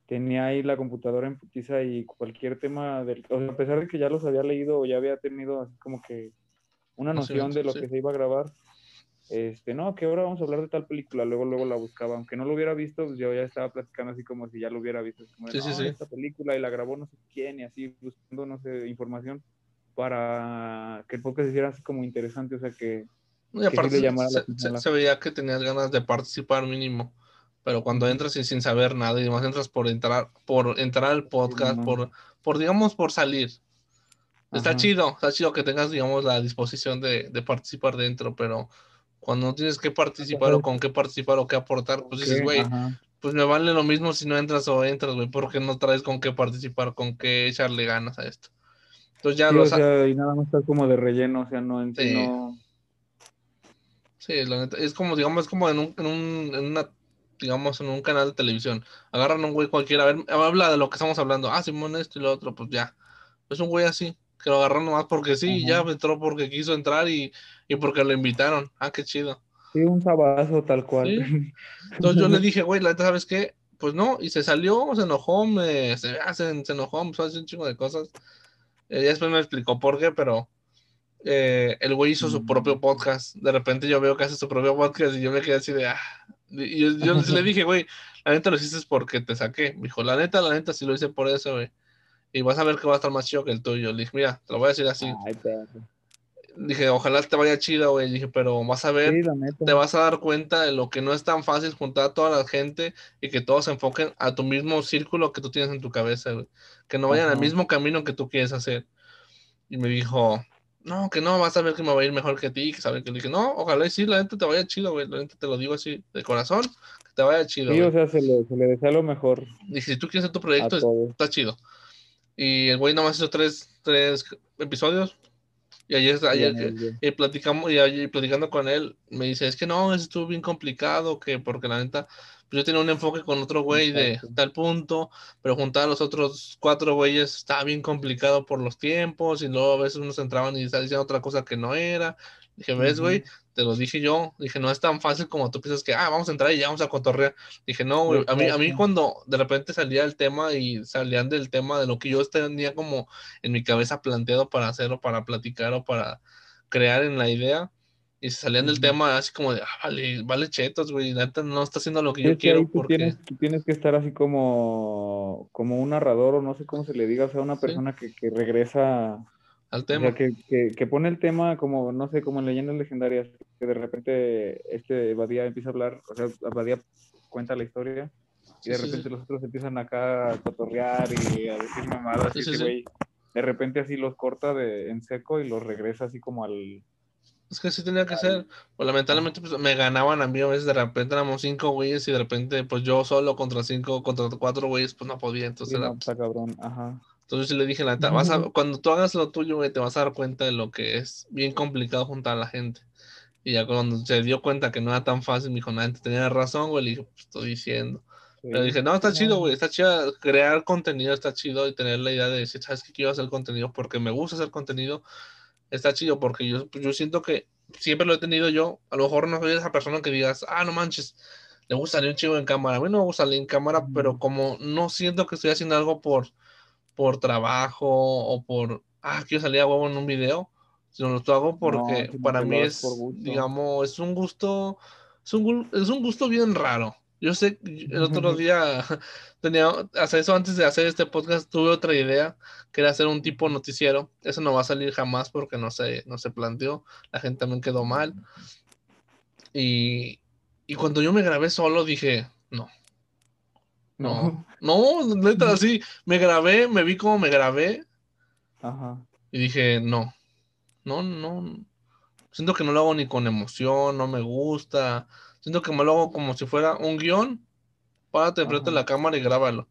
tenía ahí la computadora en putiza y cualquier tema, del, o sea, a pesar de que ya los había leído o ya había tenido así como que una noción de lo que se iba a grabar, este, no, que ahora vamos a hablar de tal película, luego, luego la buscaba, aunque no lo hubiera visto, pues yo ya estaba platicando así como si ya lo hubiera visto, como sí, sí, esta película y la grabó no sé quién y así buscando, no sé, información para que el podcast hiciera así como interesante, o sea, que, y aparte se, veía que tenías ganas de participar mínimo. Pero cuando entras y sin saber nada, y además entras por entrar, por entrar al podcast, por, por digamos, por salir. Está chido, está chido que tengas, digamos, la disposición de, de, participar dentro, pero cuando no tienes que participar o con qué participar o qué aportar, pues dices, güey, pues me vale lo mismo si no entras o entras, güey, porque no traes con qué participar, con qué echarle ganas a esto. Entonces ya y nada más estás como de relleno, o sea, no, en no Sí, la neta, es como, digamos, como en un, en un, en una, digamos, en un canal de televisión. Agarran a un güey cualquiera, a ver, habla de lo que estamos hablando. Ah, Simón, esto y lo otro, pues ya. Es un güey así, que lo agarran nomás porque sí, ya entró porque quiso entrar y, y porque lo invitaron. Ah, qué chido. Sí, un sabazo tal cual. Entonces yo le dije, güey, la neta, ¿sabes qué? Pues no, y se salió, se enojó, me, se, se, se enojó, hacer un chingo de cosas. Eh, ya después me explicó por qué, pero eh, el güey hizo su propio mm. podcast. De repente yo veo que hace su propio podcast y yo me quedé así de, ah. Y yo, le dije, güey, la neta lo hiciste porque te saqué. Me dijo, la neta, la neta, sí lo hice por eso, güey. Y vas a ver que va a estar más chido que el tuyo. Le dije, mira, te lo voy a decir así. dije, ojalá te vaya chido, güey. Dije, pero vas a ver, te vas a dar cuenta de lo que no es tan fácil juntar a toda la gente y que todos se enfoquen a tu mismo círculo que tú tienes en tu cabeza, güey. Que no vayan al mismo camino que tú quieres hacer. Y me dijo, no, que no, vas a ver que me va a ir mejor que a ti, que saben que le dije, no, ojalá y sí, la gente te vaya chido, güey, la gente te lo digo así, de corazón, que te vaya chido. Sí, o sea, se le, se le desea lo mejor. Dije, si tú quieres hacer tu proyecto, está chido. Y el güey nomás hizo tres, tres episodios, Y ayer, ayer y platicamos, y, platicando con él, me dice, es que no, estuvo bien complicado, que porque la neta, pues yo tenía un enfoque con otro güey de tal punto, pero juntar a los otros cuatro güeyes estaba bien complicado por los tiempos, y luego a veces unos entraban y estaban diciendo otra cosa que no era. Dije, ves, güey, te lo dije yo. Dije, no es tan fácil como tú piensas que, ah, vamos a entrar y ya vamos a cotorrear. Dije, no, güey, a mí, a mí cuando de repente salía el tema y salían del tema de lo que yo tenía como en mi cabeza planteado para hacer o para platicar o para crear en la idea, y se salían del tema así como de, ah, vale, vale chetos, güey, no está haciendo lo que yo quiero. porque... tienes, tienes, que estar así como, como un narrador o no sé cómo se le diga, o sea, una persona que, que regresa al tema. que, que, pone el tema como, no sé, como en leyendas legendarias, que de repente este Badía empieza a hablar, o sea, Badía cuenta la historia y de repente los otros empiezan acá a cotorrear y a decir mamadas y güey, de repente así los corta de, en seco y los regresa así como al... Es que sí tenía que ser, pues lamentablemente pues, me ganaban a mí a veces, de repente éramos cinco güeyes y de repente pues yo solo contra cinco, contra cuatro güeyes pues no podía, entonces era... cabrón, ajá. Entonces le dije, la vas a, cuando tú hagas lo tuyo, güey, te vas a dar cuenta de lo que es bien complicado juntar a la gente. Y ya cuando se dio cuenta que no era tan fácil, me dijo, nada, tenía razón, güey, le dije, pues estoy diciendo. Pero dije, no, está chido, güey, está chido crear contenido, está chido y tener la idea de decir, ¿sabes qué quiero hacer contenido? Porque me gusta hacer contenido, está chido, porque yo, pues, yo siento que siempre lo he tenido yo. A lo mejor no soy esa persona que digas, ah, no manches, le gusta salir un chido en cámara. A mí no me gusta salir en cámara, pero como no siento que estoy haciendo algo por por trabajo o por, ah, quiero salir a huevo en un video, sino lo hago porque para mí es, digamos, es un gusto, es un, es un gusto bien raro. Yo sé, el otro día tenía, hacer eso antes de hacer este podcast, tuve otra idea, que era hacer un tipo noticiero. Eso no va a salir jamás porque no se, no se planteó. La gente también quedó mal. Y, y cuando yo me grabé solo dije, no, no, no, neta, así. Me grabé, me vi como me grabé. Ajá. Y dije, no, no, no. Siento que no lo hago ni con emoción, no me gusta. Siento que me lo hago como si fuera un guion. Párate frente a la cámara y grábalo.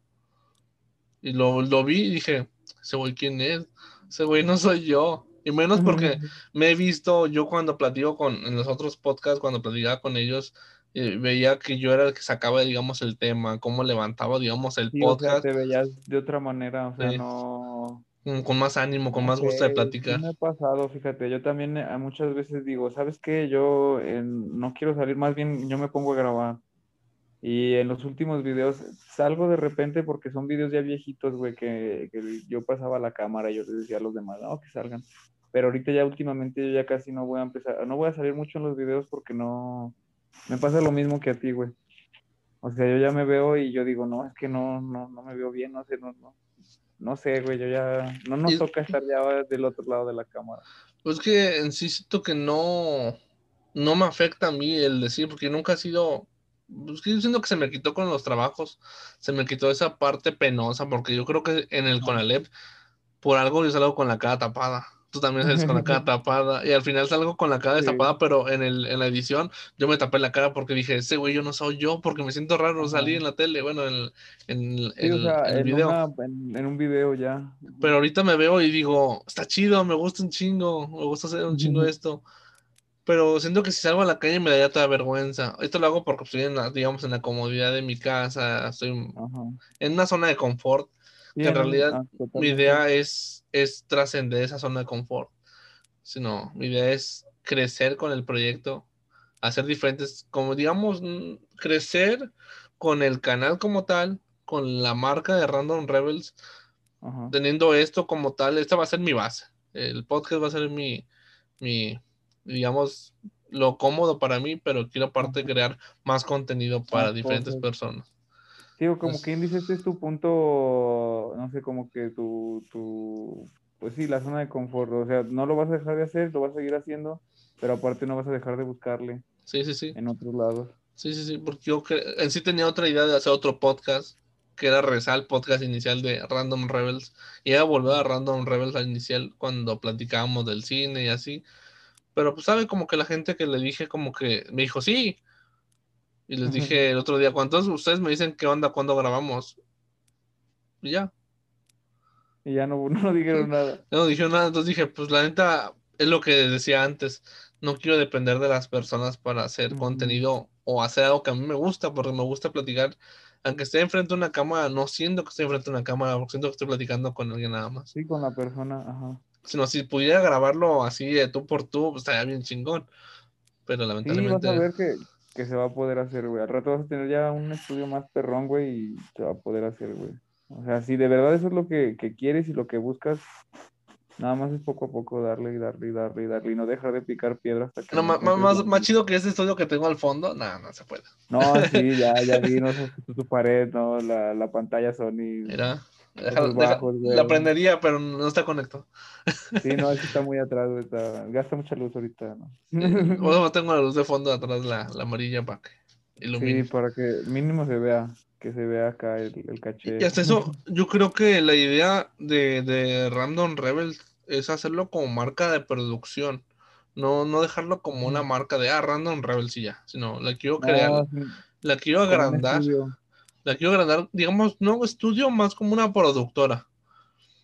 Y lo, lo vi y dije, ese güey, ¿quién es? Ese güey no soy yo. Y menos porque me he visto yo cuando platico con, en los otros podcasts, cuando platicaba con ellos, veía que yo era el que sacaba, digamos, el tema, cómo levantaba, digamos, el podcast. te veías de otra manera, o sea, no... Con más ánimo, con más gusto de platicar. me ha pasado, fíjate, yo también eh, muchas veces digo, ¿sabes qué? Yo no quiero salir, más bien yo me pongo a grabar. Y en los últimos videos salgo de repente porque son videos ya viejitos, güey, que, que yo pasaba la cámara y yo les decía a los demás, no, que salgan. Pero ahorita ya últimamente yo ya casi no voy a empezar, no voy a salir mucho en los videos porque no, me pasa lo mismo que a ti, güey. O sea, yo ya me veo y yo digo, no, es que no, no, no me veo bien, no sé, no, no. No sé, güey, yo ya, no nos toca estar ya del otro lado de la cámara. Pues que en sí siento que no, no me afecta a mí el decir, porque nunca ha sido, pues que yo siento que se me quitó con los trabajos, se me quitó esa parte penosa, porque yo creo que en el Conalep, por algo yo salgo con la cara tapada tú también sales con la cara tapada. Y al final salgo con la cara destapada, pero en, el, en la edición yo me tapé la cara porque dije, ese güey yo no soy yo porque me siento raro salir en la tele, bueno, en, en, el video. en, un video ya. Pero ahorita me veo y digo, está chido, me gusta un chingo, me gusta hacer un chingo esto. Pero siento que si salgo a la calle me daría toda vergüenza. Esto lo hago porque estoy en la, digamos, en la comodidad de mi casa, estoy en una zona de confort que en realidad ah, mi idea es, es trascender esa zona de confort. Sino, mi idea es crecer con el proyecto, hacer diferentes, como digamos, mm, crecer con el canal como tal, con la marca de Random Rebels, teniendo esto como tal, esta va a ser mi base. El podcast va a ser mi, mi digamos, lo cómodo para mí, pero quiero aparte crear más contenido para diferentes personas. Digo, como pues quien dice, este es tu punto, no sé, como que tu, tu, pues sí, la zona de confort, o sea, no lo vas a dejar de hacer, lo vas a seguir haciendo, pero aparte no vas a dejar de buscarle. Sí, sí, sí. En otros lados. Sí, sí, sí, porque yo en sí tenía otra idea de hacer otro podcast, que era regresar al podcast inicial de Random Rebels, y era volver a Random Rebels al inicial cuando platicábamos del cine y así, pero pues sabe como que la gente que le dije como que me dijo, sí, y les dije el otro día, ¿cuántos ustedes me dicen qué onda cuando grabamos? Y ya. Y ya no, no dijeron nada. No dijeron nada, entonces dije, pues la neta, es lo que decía antes, no quiero depender de las personas para hacer contenido o hacer algo que a mí me gusta, porque me gusta platicar, aunque esté enfrente de una cámara, no siento que estoy enfrente de una cámara, porque siento que estoy platicando con alguien nada más. Sí, con la persona, ajá. Sino si pudiera grabarlo así de tú por tú, pues, estaría bien chingón. Pero lamentablemente. Sí, vas a ver que, que se va a poder hacer, güey. Al rato vas a tener ya un estudio más perrón, güey, y se va a poder hacer, güey. O sea, si de verdad eso es lo que, que quieres y lo que buscas, Nada más es poco a poco darle y darle y darle y darle y no dejar de picar piedra hasta que. No, más, más, chido que ese estudio que tengo al fondo, nada, no se puede. No, sí, ya, ya vi, no sé, tu pared, no, la, la pantalla Sony. Mira, la prendería, pero no está conectado. Sí, no, es está muy atrás, está, gasta mucha luz ahorita, ¿no? Bueno, tengo la luz de fondo atrás, la, la amarilla para que ilumine. Sí, para que mínimo se vea que se vea acá el, el caché. Y hasta eso, yo creo que la idea de, de Random Rebels es hacerlo como marca de producción. No, no dejarlo como una marca de ah, Random Rebels y ya, sino la quiero crear, la quiero agrandar. La quiero agrandar, digamos, no estudio, más como una productora.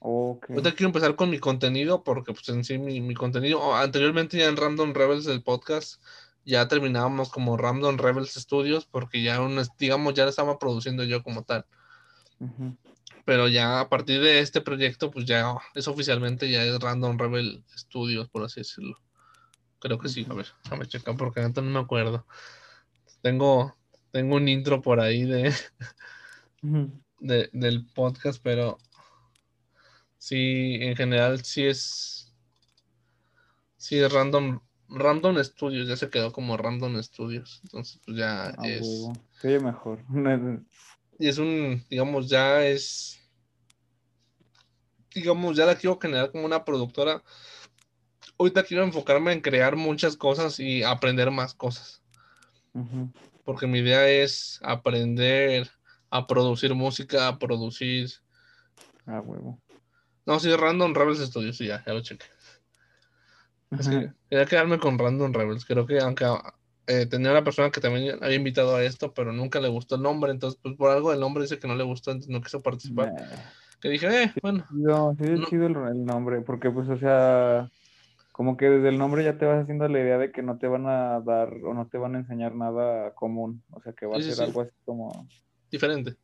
Okay. Ahorita quiero empezar con mi contenido, porque pues en sí mi, mi contenido, anteriormente ya en Random Rebels el podcast, ya terminábamos como Random Rebels Studios, porque ya un, digamos, ya lo estaba produciendo yo como tal pero ya a partir de este proyecto, pues ya es oficialmente, ya es Random Rebel Studios, por así decirlo. Creo que sí, a ver, déjame checar porque antes no me acuerdo. Tengo, tengo un intro por ahí de, de, del podcast, pero sí, en general sí es, sí es Random, Random Studios, ya se quedó como Random Studios, entonces pues ya ah, es... Sí, mejor. y es un, digamos, ya es, digamos, ya la quiero generar como una productora. Ahorita quiero enfocarme en crear muchas cosas y aprender más cosas. Porque mi idea es aprender a producir música, a producir. Ah, huevo. No, sí, Random Rebels Studios, sí, ya, ya lo chequé. quería quedarme con Random Rebels. Creo que aunque eh, tenía una persona que también había invitado a esto, pero nunca le gustó el nombre, entonces pues por algo el nombre dice que no le gustó, entonces no quiso participar. Que dije, eh, bueno. No, sí es chido el, nombre, porque pues o sea, como que desde el nombre ya te vas haciendo la idea de que no te van a dar o no te van a enseñar nada común, o sea que va a ser algo así como... Diferente.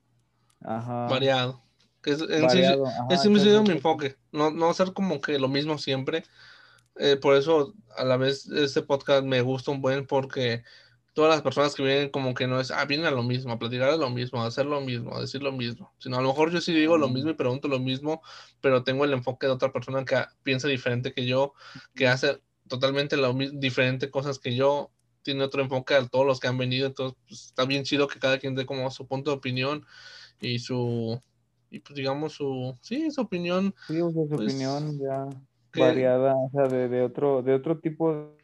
Ajá. Variado. Que es, en Variado, sí, mi enfoque, no, no ser como que lo mismo siempre, eh, por eso a la vez este podcast me gusta un buen porque todas las personas que vienen como que no es, ah, vienen a lo mismo, a platicar a lo mismo, a hacer lo mismo, a decir lo mismo, sino a lo mejor yo sí digo lo mismo y pregunto lo mismo, pero tengo el enfoque de otra persona que piensa diferente que yo, que hace totalmente lo diferente cosas que yo, tiene otro enfoque a todos los que han venido, entonces pues, está bien chido que cada quien dé como su punto de opinión y su, y pues digamos su, sí, su opinión. Sí, su pues, opinión ya variada, o sea, de, de, otro, de otro tipo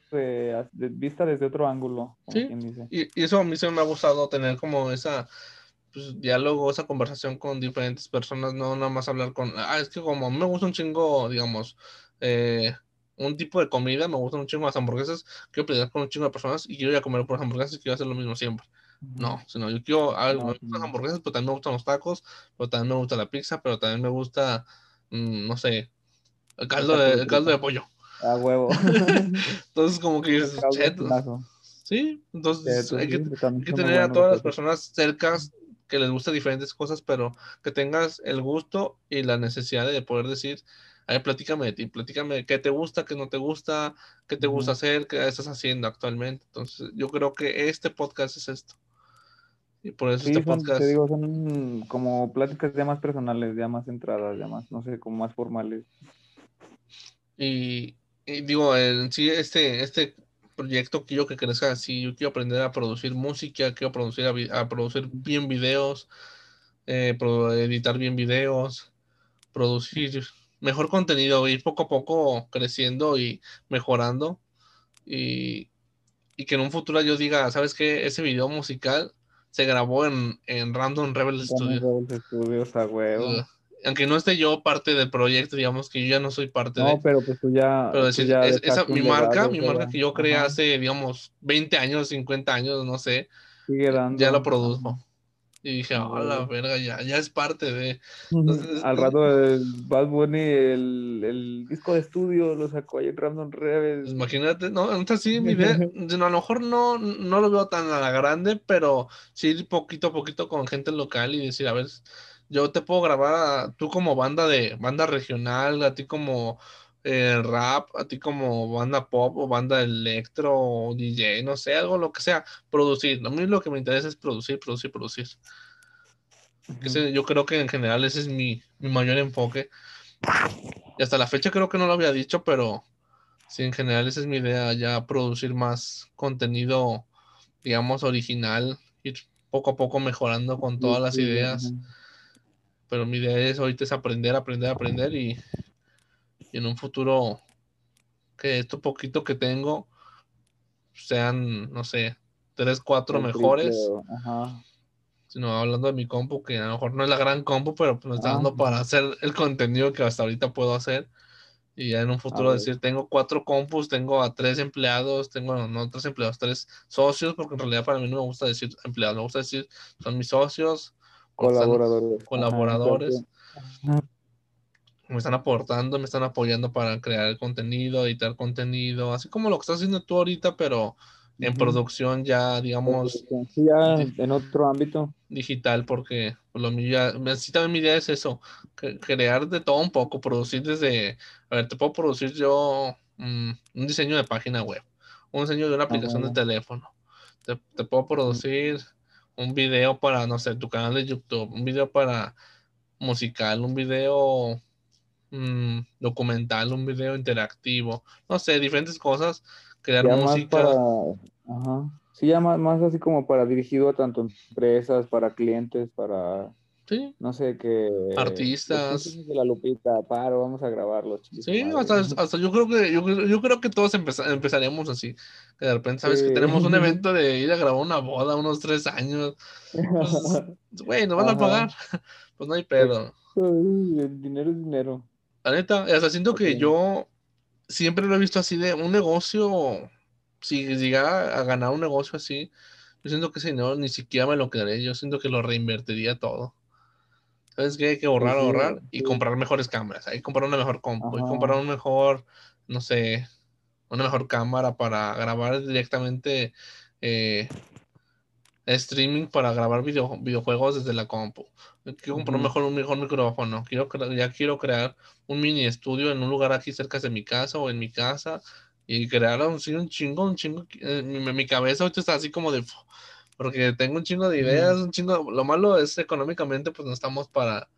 vista desde otro ángulo. Sí, Y, eso a mí se me ha gustado tener como esa pues, diálogo, esa conversación con diferentes personas, no nada más hablar con, ah, es que como me gusta un chingo, digamos, eh, un tipo de comida, me gustan un chingo las hamburguesas, quiero pelear con un chingo de personas y quiero ir a comer por hamburguesas y quiero hacer lo mismo siempre. No, sino yo quiero, algo, me gustan las hamburguesas, pero también me gustan los tacos, pero también me gusta la pizza, pero también me gusta, mm, no sé, el caldo de, el caldo de pollo. A huevo. entonces, como que dices, Sí, entonces hay que, tener a todas las personas cercas que les gusta diferentes cosas, pero que tengas el gusto y la necesidad de poder decir, ay, platícame de ti, platícame qué te gusta, qué no te gusta, qué te gusta hacer, qué estás haciendo actualmente. Entonces, yo creo que este podcast es esto. Y por eso este podcast. Te digo, son como pláticas ya más personales, ya más centradas, ya más, no sé, como más formales. Y, digo, en sí, este, este proyecto quiero que crezca así. Yo quiero aprender a producir música, quiero producir a, producir bien videos, eh, editar bien videos, producir mejor contenido, ir poco a poco creciendo y mejorando. Y, que en un futuro yo diga, ¿sabes qué? Ese video musical se grabó en, en Random Rebel Studios. a huevo aunque no esté yo parte del proyecto, digamos que yo ya no soy parte de. No, pero pues tú ya. Pero decir, esa, mi marca, mi marca que yo creé hace, digamos, 20 años, 50 años, no sé. Sigue dando. Ya lo produzco. Y dije, oh, la verga, ya, ya es parte de. Al rato el Bad Bunny, el, el, disco de estudio lo sacó ahí en Random Rebels. Pues imagínate, no, entonces sí, mi idea, a lo mejor no, no lo veo tan a la grande, pero sí poquito a poquito con gente local y decir, a ver, yo te puedo grabar a, tú como banda de banda regional, a ti como eh, rap, a ti como banda pop o banda electro o DJ, no sé, algo lo que sea, producir. A mí lo que me interesa es producir, producir, producir. yo creo que en general ese es mi, mayor enfoque. Y hasta la fecha creo que no lo había dicho, pero sí, en general esa es mi idea, ya producir más contenido, digamos, original, ir poco a poco mejorando con todas las ideas. Pero mi idea es ahorita es aprender, aprender, aprender y y en un futuro que esto poquito que tengo sean, no sé, tres, cuatro mejores. Sino hablando de mi compu, que a lo mejor no es la gran compu, pero pues me está dando para hacer el contenido que hasta ahorita puedo hacer. Y ya en un futuro decir, tengo cuatro compus, tengo a tres empleados, tengo, no tres empleados, tres socios, porque en realidad para mí no me gusta decir empleados, me gusta decir, son mis socios. Colaboradores. Colaboradores me están aportando, me están apoyando para crear el contenido, editar contenido, así como lo que estás haciendo tú ahorita, pero en producción ya, digamos. ya en otro ámbito. Digital, porque lo mío ya, mi idea es eso, crear de todo un poco, producir desde, a ver, te puedo producir yo mm, un diseño de página web, un diseño de una aplicación de teléfono, te, te puedo producir un video para, no sé, tu canal de YouTube, un video para musical, un video Mm, documental, un video interactivo, no sé, diferentes cosas, crear música. ajá. Sí, ya más, así como para dirigido a tanto empresas, para clientes, para Sí. No sé qué. Artistas. De la Lupita, paro, vamos a grabarlo. Sí, hasta, hasta, yo creo que yo, yo creo que todos empezaríamos así. Que de repente, sabes que tenemos un evento de ir a grabar una boda unos tres años. Pues, güey, nos van a pagar. Pues no hay pedo. El dinero es dinero. La neta, hasta siento que yo siempre lo he visto así de un negocio, si llegara a ganar un negocio así, yo siento que ese dinero ni siquiera me lo quedaré, yo siento que lo reinvertiría todo. ¿Sabes qué? Hay que ahorrar, ahorrar y comprar mejores cámaras, hay que comprar una mejor compu, hay que comprar un mejor, no sé, una mejor cámara para grabar directamente eh, streaming para grabar videojuegos desde la compu. Quiero comprar mejor, un mejor micrófono. Quiero ya quiero crear un mini estudio en un lugar aquí cerca de mi casa o en mi casa y crear un, un chingo, un chingo. Eh, mi, cabeza ahorita está así como de. Porque tengo un chingo de ideas, un chingo. Lo malo es económicamente, pues no estamos para,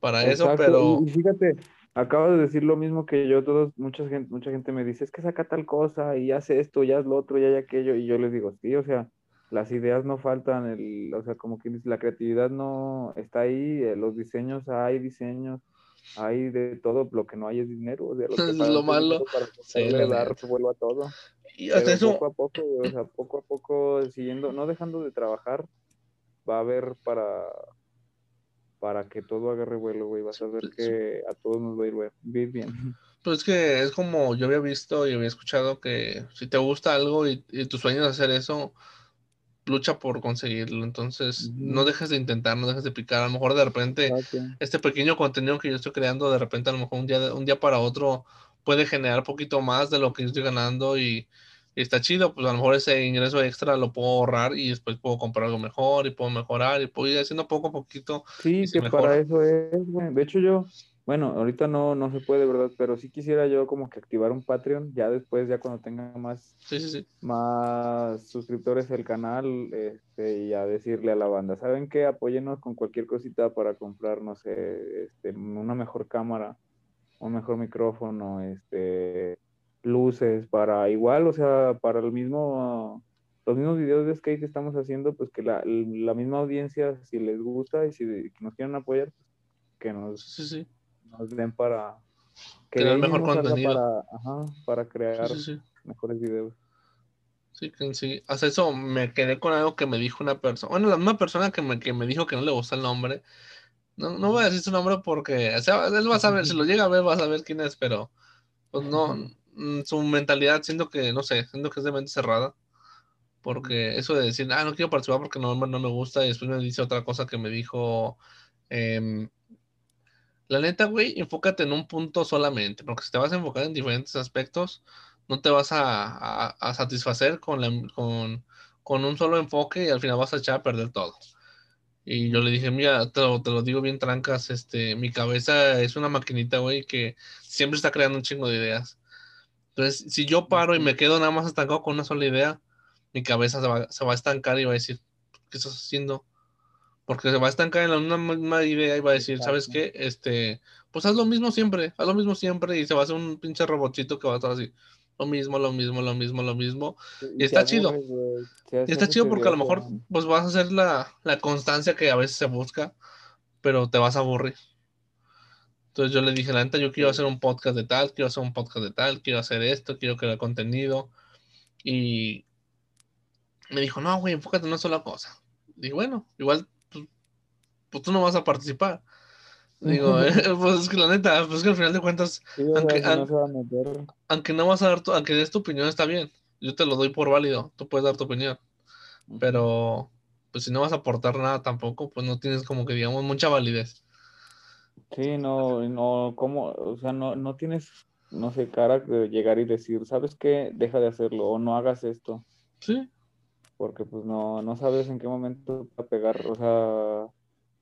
para eso, pero. Y fíjate, acabo de decir lo mismo que yo, todos, mucha gente, mucha gente me dice, es que saca tal cosa y hace esto, ya es lo otro, ya hay aquello, y yo les digo, sí, o sea, las ideas no faltan, el, o sea, como que la creatividad no está ahí, eh, los diseños, hay diseños, hay de todo, lo que no hay es dinero, lo, que lo malo. Para sí, dar vuelvo a todo. Y hasta eso... Poco a poco, o sea, poco a poco, siguiendo, no dejando de trabajar, va a haber para para que todo agarre vuelo, güey, vas a ver que a todos nos va a ir bien. Pues es que es como yo había visto y había escuchado que si te gusta algo y, y tu sueño es hacer eso, lucha por conseguirlo. Entonces, no dejes de intentar, no dejes de picar. A lo mejor de repente, este pequeño contenido que yo estoy creando, de repente, a lo mejor un día, un día para otro puede generar un poquito más de lo que yo estoy ganando y, está chido. Pues a lo mejor ese ingreso extra lo puedo ahorrar y después puedo comprar algo mejor y puedo mejorar y puedo ir haciendo poco a poquito. Sí, que para eso es, De hecho, yo bueno, ahorita no, no se puede, ¿verdad? Pero sí quisiera yo como que activar un Patreon, ya después, ya cuando tenga más, más suscriptores del canal, este, y a decirle a la banda, ¿saben qué? Apóyenos con cualquier cosita para comprar, no sé, este, una mejor cámara, un mejor micrófono, este, luces, para igual, o sea, para el mismo, los mismos videos de skate que estamos haciendo, pues que la, la misma audiencia, si les gusta y si nos quieren apoyar, pues que nos... Sí, sí nos den para crear mejor contenido. Para, para crear mejores videos. Sí, sí. Hasta eso me quedé con algo que me dijo una persona. Bueno, la misma persona que me, que me dijo que no le gusta el nombre. No, no voy a decir su nombre porque, o sea, él va a saber, si lo llega a ver, va a saber quién es, pero pues no, su mentalidad, siento que, no sé, siento que es de mente cerrada. Porque eso de decir, ah, no quiero participar porque no, no me gusta, y después me dice otra cosa que me dijo, em, la neta, güey, enfócate en un punto solamente, porque si te vas a enfocar en diferentes aspectos, no te vas a, satisfacer con, la, con, con, un solo enfoque y al final vas a echar a perder todo. Y yo le dije, mira, te lo, te lo digo bien trancas, este, mi cabeza es una maquinita, güey, que siempre está creando un chingo de ideas. Entonces, si yo paro y me quedo nada más estancado con una sola idea, mi cabeza se va, se va a estancar y va a decir, ¿qué estás haciendo? Porque se va a estancar en la misma idea y va a decir, ¿sabes qué? Este, pues haz lo mismo siempre, haz lo mismo siempre y se va a hacer un pinche robotito que va a estar así. Lo mismo, lo mismo, lo mismo, lo mismo. Y, está chido. Y está chido porque a lo mejor pues vas a hacer la, la constancia que a veces se busca, pero te vas a aburrir. Entonces yo le dije, la neta, yo quiero hacer un podcast de tal, quiero hacer un podcast de tal, quiero hacer esto, quiero crear contenido. Y me dijo, no, güey, enfócate en una sola cosa. Dije, bueno, igual pues tú no vas a participar. Digo, eh, pues es que la neta, pues es que al final de cuentas, aunque, no vas a dar tu, aunque des tu opinión está bien, yo te lo doy por válido, tú puedes dar tu opinión, pero pues si no vas a aportar nada tampoco, pues no tienes como que digamos mucha validez. Sí, no, no, como, o sea, no, no tienes, no sé, cara de llegar y decir, ¿sabes qué? Deja de hacerlo o no hagas esto. Sí. Porque pues no, no sabes en qué momento va a pegar, o sea,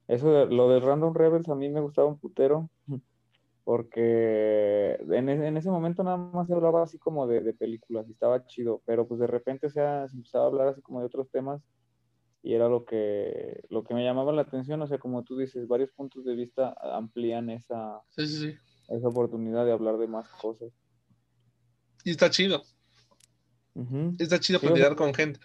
eso de, lo de Random Rebels a mí me gustaba un putero, porque en, en ese momento nada más se hablaba así como de, películas y estaba chido, pero pues de repente se, empezaba a hablar así como de otros temas y era lo que, lo que me llamaba la atención, o sea, como tú dices, varios puntos de vista amplían esa, esa oportunidad de hablar de más cosas. Y está chido. Está chido sí, con gente.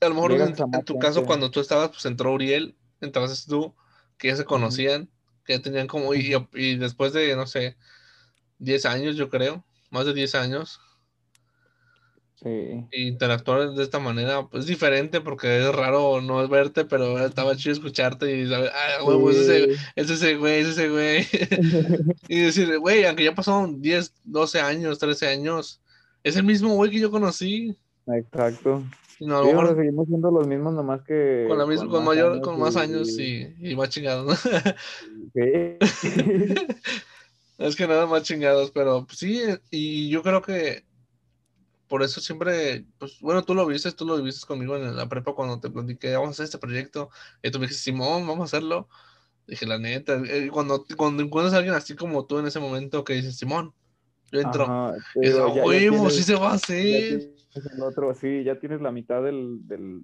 A lo mejor en, en, tu caso, cuando tú estabas, pues entró Uriel entonces tú, que ya se conocían, que ya tenían como, y, y, después de, no sé, 10 años, yo creo, más de 10 años. Sí. Interactuar de esta manera, pues diferente porque es raro no verte, pero estaba chido escucharte y saber, ah, huevo, es, ese, es ese güey, es ese güey. y decir, güey, aunque ya pasaron 10, 12 años, 13 años, es el mismo güey que yo conocí. Exacto. No, lo mejor seguimos siendo los mismos, nomás que. Con, la misma, con, mayor, con más años y, y más chingados, Sí. es que nada más chingados, pero pues, sí, y yo creo que por eso siempre, pues bueno, tú lo viste, tú lo viste conmigo en la prepa cuando te platiqué, vamos a hacer este proyecto, y tú me dijiste, Simón, vamos a hacerlo. Dije, la neta, eh, cuando, cuando encuentras a alguien así como tú en ese momento que dices, Simón, yo entro, Ajá, sí se va a hacer el otro, sí, ya tienes la mitad del, del,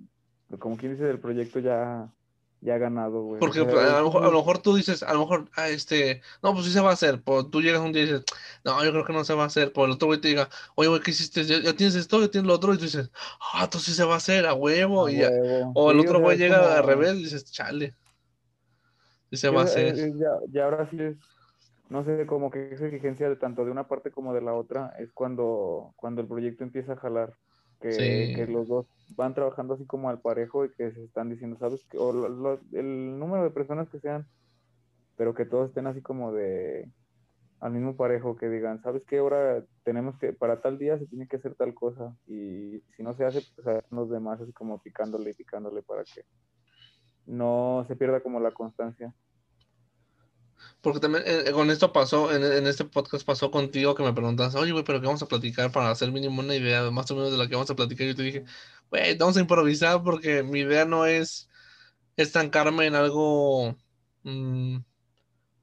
como quien dice, del proyecto ya, ya ganado, güey. Porque a, lo mejor, a, lo mejor, tú dices, a lo mejor, ah, este, no, pues sí se va a hacer. Pues, tú llegas un día y dices, no, yo creo que no se va a hacer. Por el otro güey te diga, oye, güey, ¿qué hiciste? ¿Ya, tienes esto, ya tienes lo otro. Y tú dices, ah, entonces sí se va a hacer, a huevo. y o el otro güey llega al revés y dices, chale. Sí se va a hacer. ya, ya ahora sí es no sé, como que esa exigencia de tanto de una parte como de la otra es cuando, cuando el proyecto empieza a jalar, que, los dos van trabajando así como al parejo y que se están diciendo, ¿sabes? Que, o el número de personas que sean, pero que todos estén así como de al mismo parejo, que digan, ¿sabes qué? Ahora tenemos que, para tal día se tiene que hacer tal cosa y si no se hace, pues los demás así como picándole y picándole para que no se pierda como la constancia. Porque también eh, con esto pasó, en, este podcast pasó contigo que me preguntas, oye, güey, pero ¿qué vamos a platicar para hacer mínimo una idea más o menos de lo que vamos a platicar? Y yo te dije, güey, vamos a improvisar porque mi idea no es estancarme en algo mm,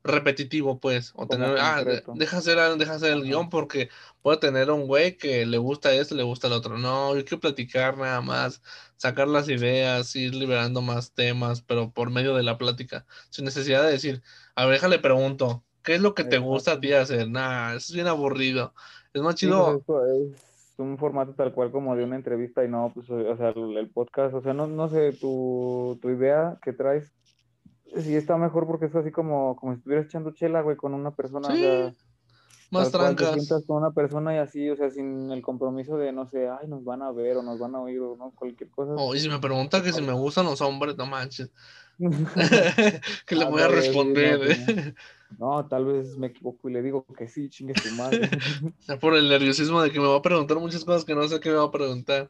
repetitivo, pues, o tener, ah, deja hacer, deja hacer el guion porque puede tener un güey que le gusta esto, le gusta el otro. No, yo quiero platicar nada más, sacar las ideas, ir liberando más temas, pero por medio de la plática, sin necesidad de decir, a ver, déjale pregunto, ¿qué es lo que te gusta a ti hacer? Nah, es bien aburrido. Es más chido. Pues, es un formato tal cual como de una entrevista y no, pues, o sea, el, podcast, o sea, no, no sé, tu, tu idea que traes sí está mejor porque es así como, como si estuvieras echando chela, güey, con una persona. Sí, más trancas. Te sientas con una persona y así, o sea, sin el compromiso de, no sé, ay, nos van a ver o nos van a oír o no, cualquier cosa. Oh, y si me pregunta que si me gustan los hombres, no manches. que le voy a responder. ¿eh? No, tal vez me equivoco y le digo que sí, chingue su madre. Por el nerviosismo de que me va a preguntar muchas cosas que no sé qué me va a preguntar.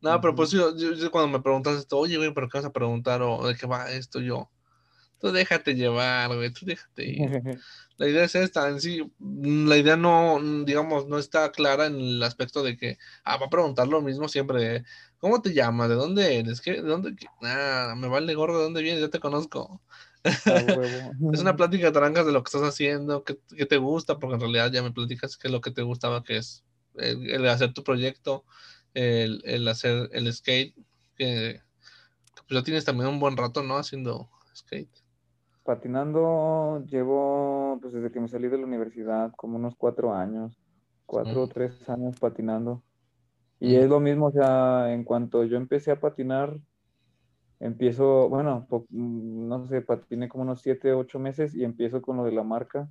No, pero pues yo, cuando me preguntas esto, oye, güey, ¿pero qué vas a preguntar? O de qué va esto, yo. Tú déjate llevar, güey, tú déjate ir. la idea es esta, en sí, la idea no, digamos, no está clara en el aspecto de que, ah, va a preguntar lo mismo siempre, ¿cómo te llamas? ¿De dónde eres? ¿Qué? ¿De dónde? Ah, me vale gorro de dónde vienes, ya te conozco. es una plática de trancas de lo que estás haciendo, qué, te gusta, porque en realidad ya me platicas qué es lo que te gustaba, que es el, hacer tu proyecto, el, el, hacer el skate, que, pues ya tienes también un buen rato, ¿no? Haciendo skate. Patinando llevo, pues desde que me salí de la universidad, como unos cuatro años, cuatro o tres años patinando. Y es lo mismo, o sea, en cuanto yo empecé a patinar, empiezo, bueno, no sé, patiné como unos siete, ocho meses y empiezo con lo de la marca.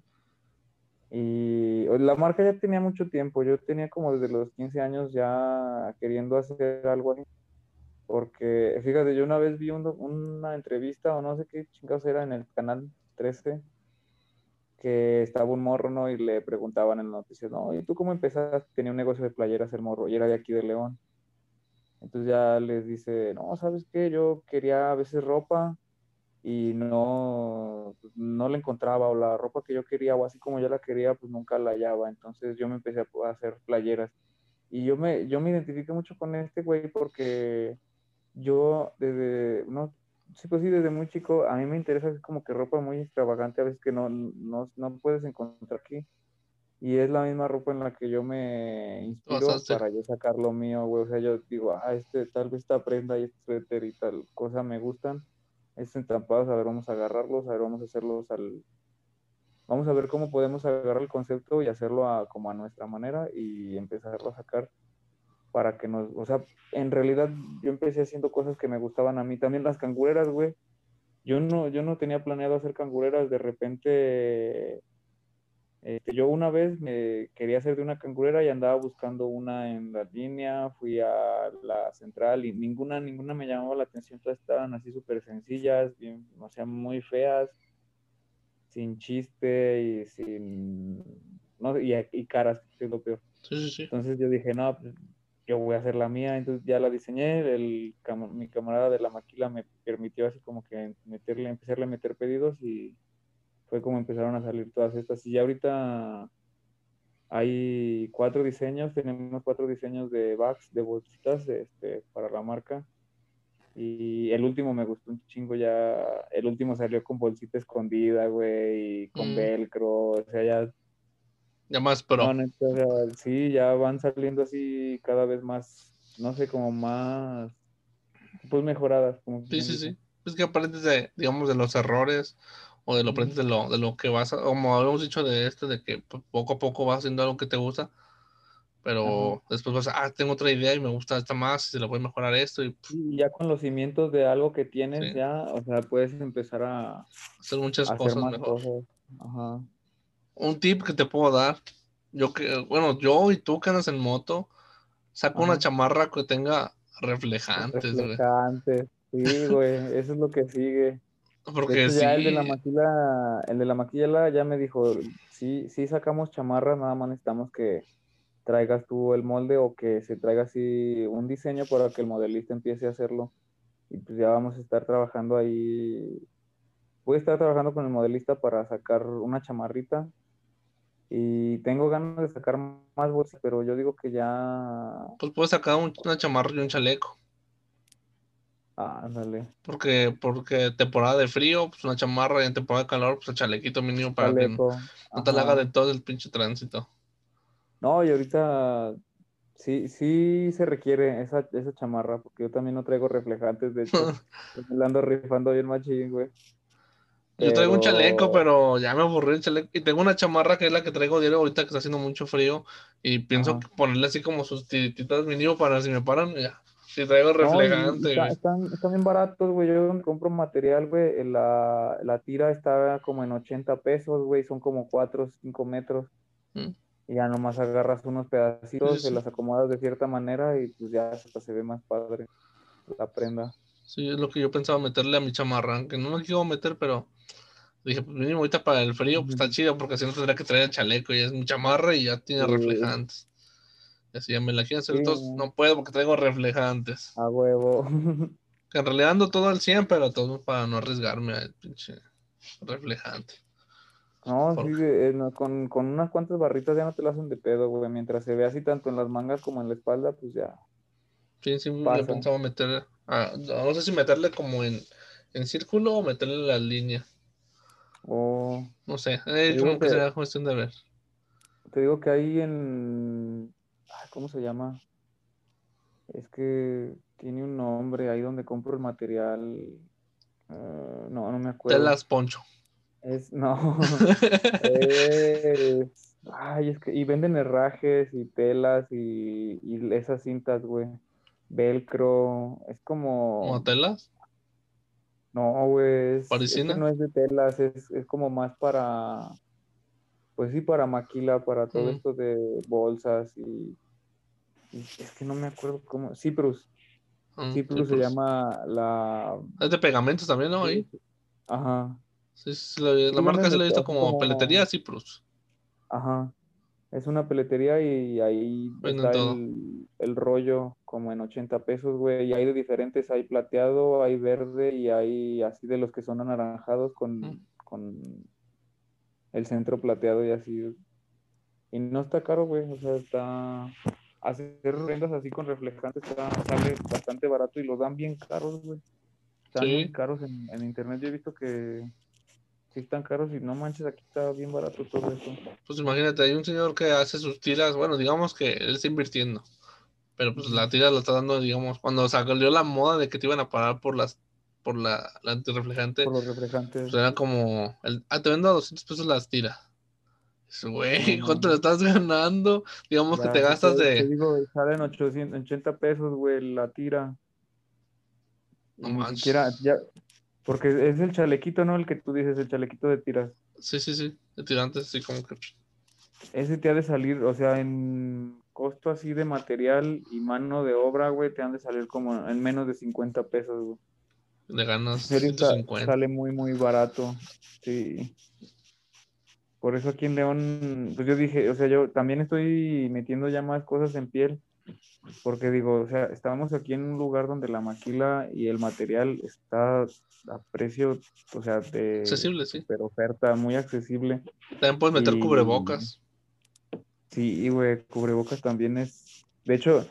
Y la marca ya tenía mucho tiempo, yo tenía como desde los 15 años ya queriendo hacer algo así. Porque, fíjate, yo una vez vi una entrevista o no sé qué chingados era en el canal 13, que estaba un morro, ¿no? Y le preguntaban en las noticias, no, ¿y tú cómo empezaste? Tenía un negocio de playeras el morro y era de aquí de León. Entonces ya les dice, no, ¿sabes qué? Yo quería a veces ropa y no, pues, no la encontraba o la ropa que yo quería o así como yo la quería, pues nunca la hallaba. Entonces yo me empecé a hacer playeras. Y yo me, yo me identifiqué mucho con este güey porque yo desde, no, sí, pues sí, desde muy chico, a mí me interesa como que ropa muy extravagante, a veces que no, no, no puedes encontrar aquí. Y es la misma ropa en la que yo me inspiro para yo sacar lo mío, güey. O sea, yo digo, ah, este, tal vez esta prenda y este suéter y tal cosa me gustan. Estos entampados, a ver, vamos a agarrarlos, a ver, vamos a hacerlos al... Vamos a ver cómo podemos agarrar el concepto y hacerlo a, como a nuestra manera y empezarlo a sacar para que nos, o sea, en realidad yo empecé haciendo cosas que me gustaban a mí, también las cangureras, güey. Yo no, yo no tenía planeado hacer cangureras, de repente, este, yo una vez me quería hacer de una cangurera y andaba buscando una en la línea, fui a la central y ninguna, ninguna me llamaba la atención, todas estaban así súper sencillas, bien, o sea, muy feas, sin chiste y sin, no, y, y caras, que es lo peor. Entonces yo dije, no, pues, yo voy a hacer la mía, entonces ya la diseñé, el, mi camarada de la maquila me permitió así como que meterle, empezarle a meter pedidos y fue como empezaron a salir todas estas. Y ya ahorita hay cuatro diseños, tenemos cuatro diseños de bags, de bolsitas este, para la marca. Y el último me gustó un chingo ya, el último salió con bolsita escondida, güey, y con mm. velcro, o sea, ya ya más pro. sí, ya van saliendo así cada vez más, no sé, como más, pues mejoradas. Como sí, sí, sí. Es que aprendes de, digamos, de los errores o de lo aprendes de lo, de lo que vas, a, como habíamos dicho de este, de que poco a poco vas haciendo algo que te gusta, pero después vas a, ah, tengo otra idea y me gusta esta más, y se lo voy a mejorar esto. Y, ya con los cimientos de algo que tienes, ya, o sea, puedes empezar a hacer muchas cosas mejor. Ajá un tip que te puedo dar, yo que, bueno, yo y tú que andas en moto, saca una chamarra que tenga reflejantes, reflejantes. Sí, güey, eso es lo que sigue. Porque ya el de la maquila, el de la maquila ya me dijo, sí, sí sacamos chamarra, nada más necesitamos que traigas tú el molde o que se traiga así un diseño para que el modelista empiece a hacerlo. Y pues ya vamos a estar trabajando ahí. Voy a estar trabajando con el modelista para sacar una chamarrita y tengo ganas de sacar más bolsas, pero yo digo que ya. Pues puedes sacar una chamarra y un chaleco. Ah, dale. Porque, porque temporada de frío, pues una chamarra y en temporada de calor, pues el chalequito mínimo para que no, te la haga de todo el pinche tránsito. No, y ahorita sí, sí se requiere esa, esa chamarra, porque yo también no traigo reflejantes, de hecho, me ando rifando bien machín, güey. Yo traigo un chaleco, pero ya me aburrí el chaleco. Y tengo una chamarra que es la que traigo diario ahorita que está haciendo mucho frío. Y pienso ponerle así como sus tiritas mínimo para si me paran, ya. Si traigo reflejante. están, están, bien baratos, güey. Yo compro material, güey. La, la tira está como en 80 pesos, güey. Son como 4 o 5 metros. Mm. Y ya nomás agarras unos pedacitos, se las acomodas de cierta manera y pues ya hasta se ve más padre la prenda. Sí, es lo que yo pensaba meterle a mi chamarra, que no lo quiero meter, pero dije, pues mínimo ahorita para el frío, pues está chido, porque si no tendría que traer el chaleco y es mi chamarra y ya tiene reflejantes. Así ya me la quiero hacer todos, no puedo porque traigo reflejantes. A huevo. Que en realidad ando todo al 100, pero todo para no arriesgarme al pinche reflejante. No, sí, eh, con, con, unas cuantas barritas ya no te lo hacen de pedo, güey. Mientras se ve así tanto en las mangas como en la espalda, pues ya. Sí, sí, me pensaba meter. Ah, no sé si meterle como en, en círculo o meterle la línea. O. No sé, eh, como que, será cuestión de ver. Te digo que ahí en. ¿Cómo se llama? Es que tiene un nombre ahí donde compro el material. Eh, no, no me acuerdo. Telas Poncho. Es, no. ay, es que, y venden herrajes y telas y, y esas cintas, güey. Velcro. Es como. ¿Como telas? No, güey. Es, no es de telas, es, es, como más para. Pues sí, para maquila, para todo esto de bolsas y, Es que no me acuerdo cómo. Ciprus. Mm, Ciprus se llama la. Es de pegamentos también, ¿no? Ahí. Ajá. Sí, la, marca se la he visto como, peletería Ciprus. Ajá. Es una peletería y ahí está el, rollo como en 80 pesos, güey. Y hay de diferentes, hay plateado, hay verde y hay así de los que son anaranjados con, mm. con el centro plateado y así. Y no está caro, güey. O sea, está hacer rendas así con reflejantes sale bastante barato y los dan bien caros, güey. Están muy caros en, en, internet. Yo he visto que sí están caros y no manches, aquí está bien barato todo eso. Pues imagínate, hay un señor que hace sus tiras, bueno, digamos que él está invirtiendo, pero pues la tira la está dando, digamos, cuando salió la moda de que te iban a pagar por las por la, la antirreflejante. Por los reflejantes. Pues era como, el, ah, te vendo a 200 pesos las tiras. Güey, ¿cuánto le estás ganando? Digamos que te gastas de. Te digo, salen 880 pesos, güey, la tira. No manches. ya, porque es el chalequito, ¿no? El que tú dices, el chalequito de tiras. Sí, sí, sí, de tirantes, sí, como que. Ese te ha de salir, o sea, en costo así de material y mano de obra, güey, te han de salir como en menos de 50 pesos, güey. De ganas 150. Sale muy, muy barato, sí. Por eso aquí en León, pues yo dije, o sea, yo también estoy metiendo ya más cosas en piel, porque digo, o sea, estábamos aquí en un lugar donde la maquila y el material está a precio, o sea, de... Accesible, sí. Pero oferta muy accesible. También puedes meter cubrebocas. Sí, güey, cubrebocas también es... De hecho,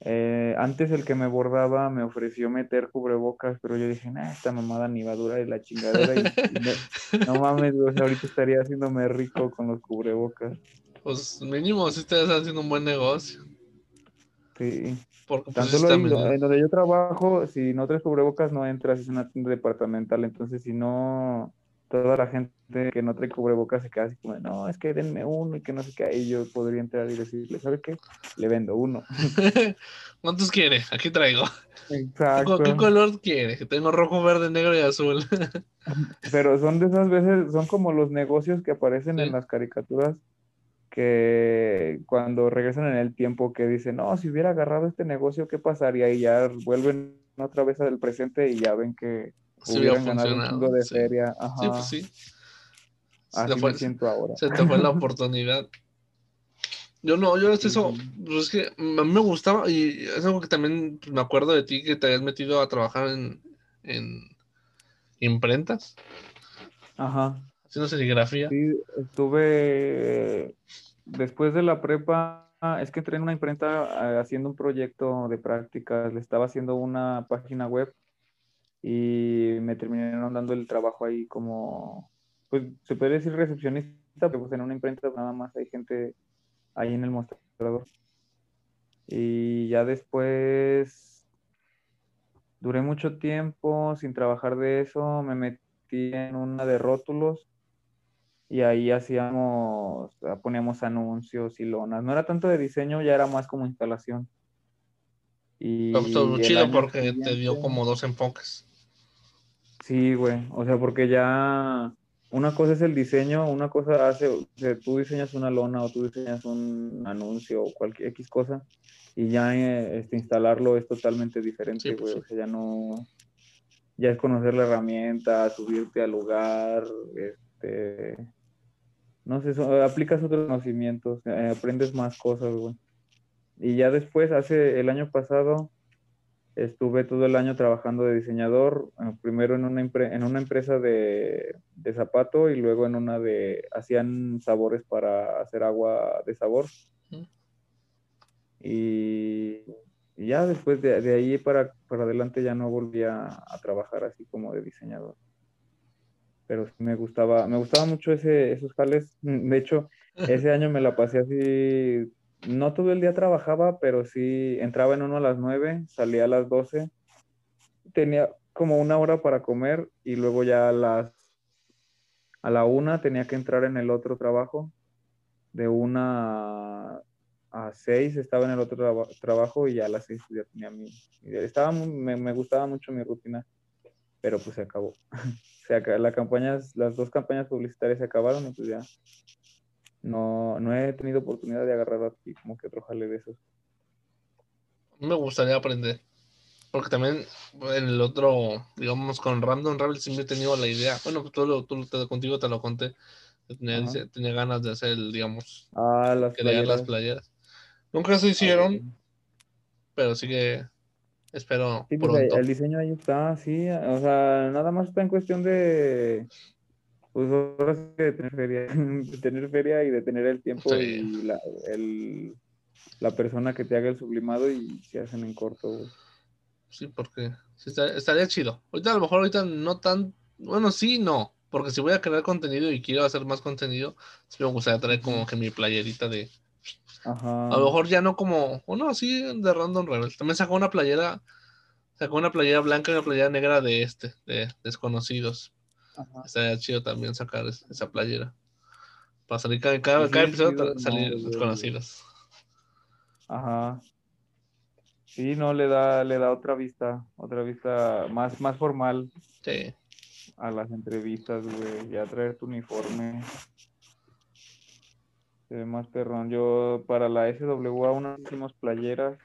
eh, antes el que me bordaba me ofreció meter cubrebocas, pero yo dije, nah, esta mamada ni va a durar y la chingadera. Y, no, mames, ahorita estaría haciéndome rico con los cubrebocas. Pues mínimo si estás haciendo un buen negocio. Sí. Porque, pues, Tanto lo, en donde yo trabajo, si no traes cubrebocas no entras, es una tienda departamental, entonces si no, toda la gente que no trae cubrebocas se queda así como, no, es que denme uno y que no sé qué, y yo podría entrar y decirle, ¿sabe qué? Le vendo uno. ¿Cuántos quiere? Aquí traigo. Exacto. ¿Qué color quiere? Tengo rojo, verde, negro y azul. Pero son de esas veces, son como los negocios que aparecen en las caricaturas que cuando regresan en el tiempo que dicen, no, si hubiera agarrado este negocio, ¿qué pasaría? Y ya vuelven otra vez al presente y ya ven que hubieran ganado un chingo de feria. Ajá. Sí, pues sí. Así me siento ahora. Se te fue la oportunidad. Yo no, yo es eso, pues es que a mí me gustaba y es algo que también me acuerdo de ti que te habías metido a trabajar en, en imprentas. Ajá. Haciendo serigrafía. Sí, estuve después de la prepa, es que entré en una imprenta eh, haciendo un proyecto de prácticas, le estaba haciendo una página web y me terminaron dando el trabajo ahí como, pues se puede decir recepcionista, pero pues en una imprenta nada más hay gente ahí en el mostrador. Y ya después duré mucho tiempo sin trabajar de eso, me metí en una de rótulos y ahí hacíamos, poníamos anuncios y lonas. No era tanto de diseño, ya era más como instalación. Y todo chido porque te dio como dos enfoques. Sí, güey. O sea, porque ya una cosa es el diseño, una cosa hace, o sea, tú diseñas una lona o tú diseñas un anuncio o cualquier X cosa y ya eh, este, instalarlo es totalmente diferente, pues güey. O sea, ya no, ya es conocer la herramienta, subirte al lugar, este, no sé, aplicas otros conocimientos, eh, aprendes más cosas, güey. y ya después, hace el año pasado, estuve todo el año trabajando de diseñador, eh, primero en una, en una empresa de, de, zapato y luego en una de, hacían sabores para hacer agua de sabor. Y, ya después de, de ahí para, para, adelante ya no volví a, trabajar así como de diseñador. Pero me gustaba, me gustaba mucho ese, esos jales. De hecho, ese año me la pasé así no todo el día trabajaba, pero sí entraba en uno a las nueve, salía a las doce, tenía como una hora para comer y luego ya a las a la una tenía que entrar en el otro trabajo. De una a seis estaba en el otro trabajo y ya a las seis ya tenía mi... Estaba me, me, gustaba mucho mi rutina, pero pues se acabó. o la campaña, las dos campañas publicitarias se acabaron y pues ya no, no he tenido oportunidad de agarrar aquí como que otro jale de esos. Me gustaría aprender. Porque también en el otro, digamos, con Random Ravel siempre he tenido la idea. Bueno, pues tú, tú, contigo te lo conté. Tenía, ganas de hacer, digamos, ah, las playeras. las playeras. Nunca se hicieron, pero sí que espero. Sí, pues el diseño ahí está, sí. O sea, nada más está en cuestión de pues ahora sí de tener feria, de tener feria y de tener el tiempo y la, el, la persona que te haga el sublimado y se hacen en corto, Sí, porque estaría chido. Ahorita a lo mejor ahorita no tan, bueno, sí, no, porque si voy a crear contenido y quiero hacer más contenido, sí me gustaría traer como que mi playerita de... Ajá. A lo mejor ya no como, bueno, sí, de Random Rebel. También sacó una playera, sacó una playera blanca y una playera negra de este, de desconocidos. Estaría chido también sacar esa playera. Para salir cada, cada, episodio salir conocidos. Ajá. Sí, no, le da, le da otra vista, otra vista más, más formal. Sí. A las entrevistas, güey. Ya traer tu uniforme. Se ve más perrón. Yo para la SWA unas hicimos playeras.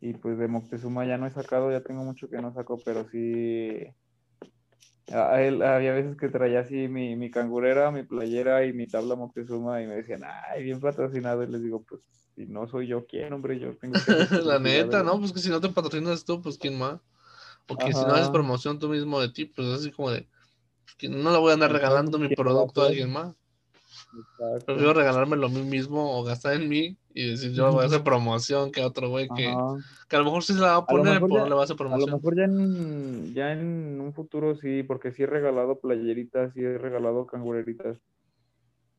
Y pues de Moctezuma ya no he sacado, ya tengo mucho que no saco, pero sí a él, había veces que traía así mi, mi cangurera, mi playera y mi tabla Moctezuma y me decían, ay, bien patrocinado. Y les digo, pues, si no soy yo, ¿quién, hombre? Yo tengo La neta, ¿no? Pues que si no te patrocinas tú, pues, ¿quién más? O que si no haces promoción tú mismo de ti, pues así como de, no le voy a andar regalando mi producto a alguien más. Prefiero regalármelo a mí mismo o gastar en mí y decir yo voy a hacer promoción que otro güey que, que, a lo mejor sí se la va a poner, pero no le va a hacer promoción. A lo mejor ya en, ya en un futuro sí, porque sí he regalado playeritas, sí he regalado cangureritas,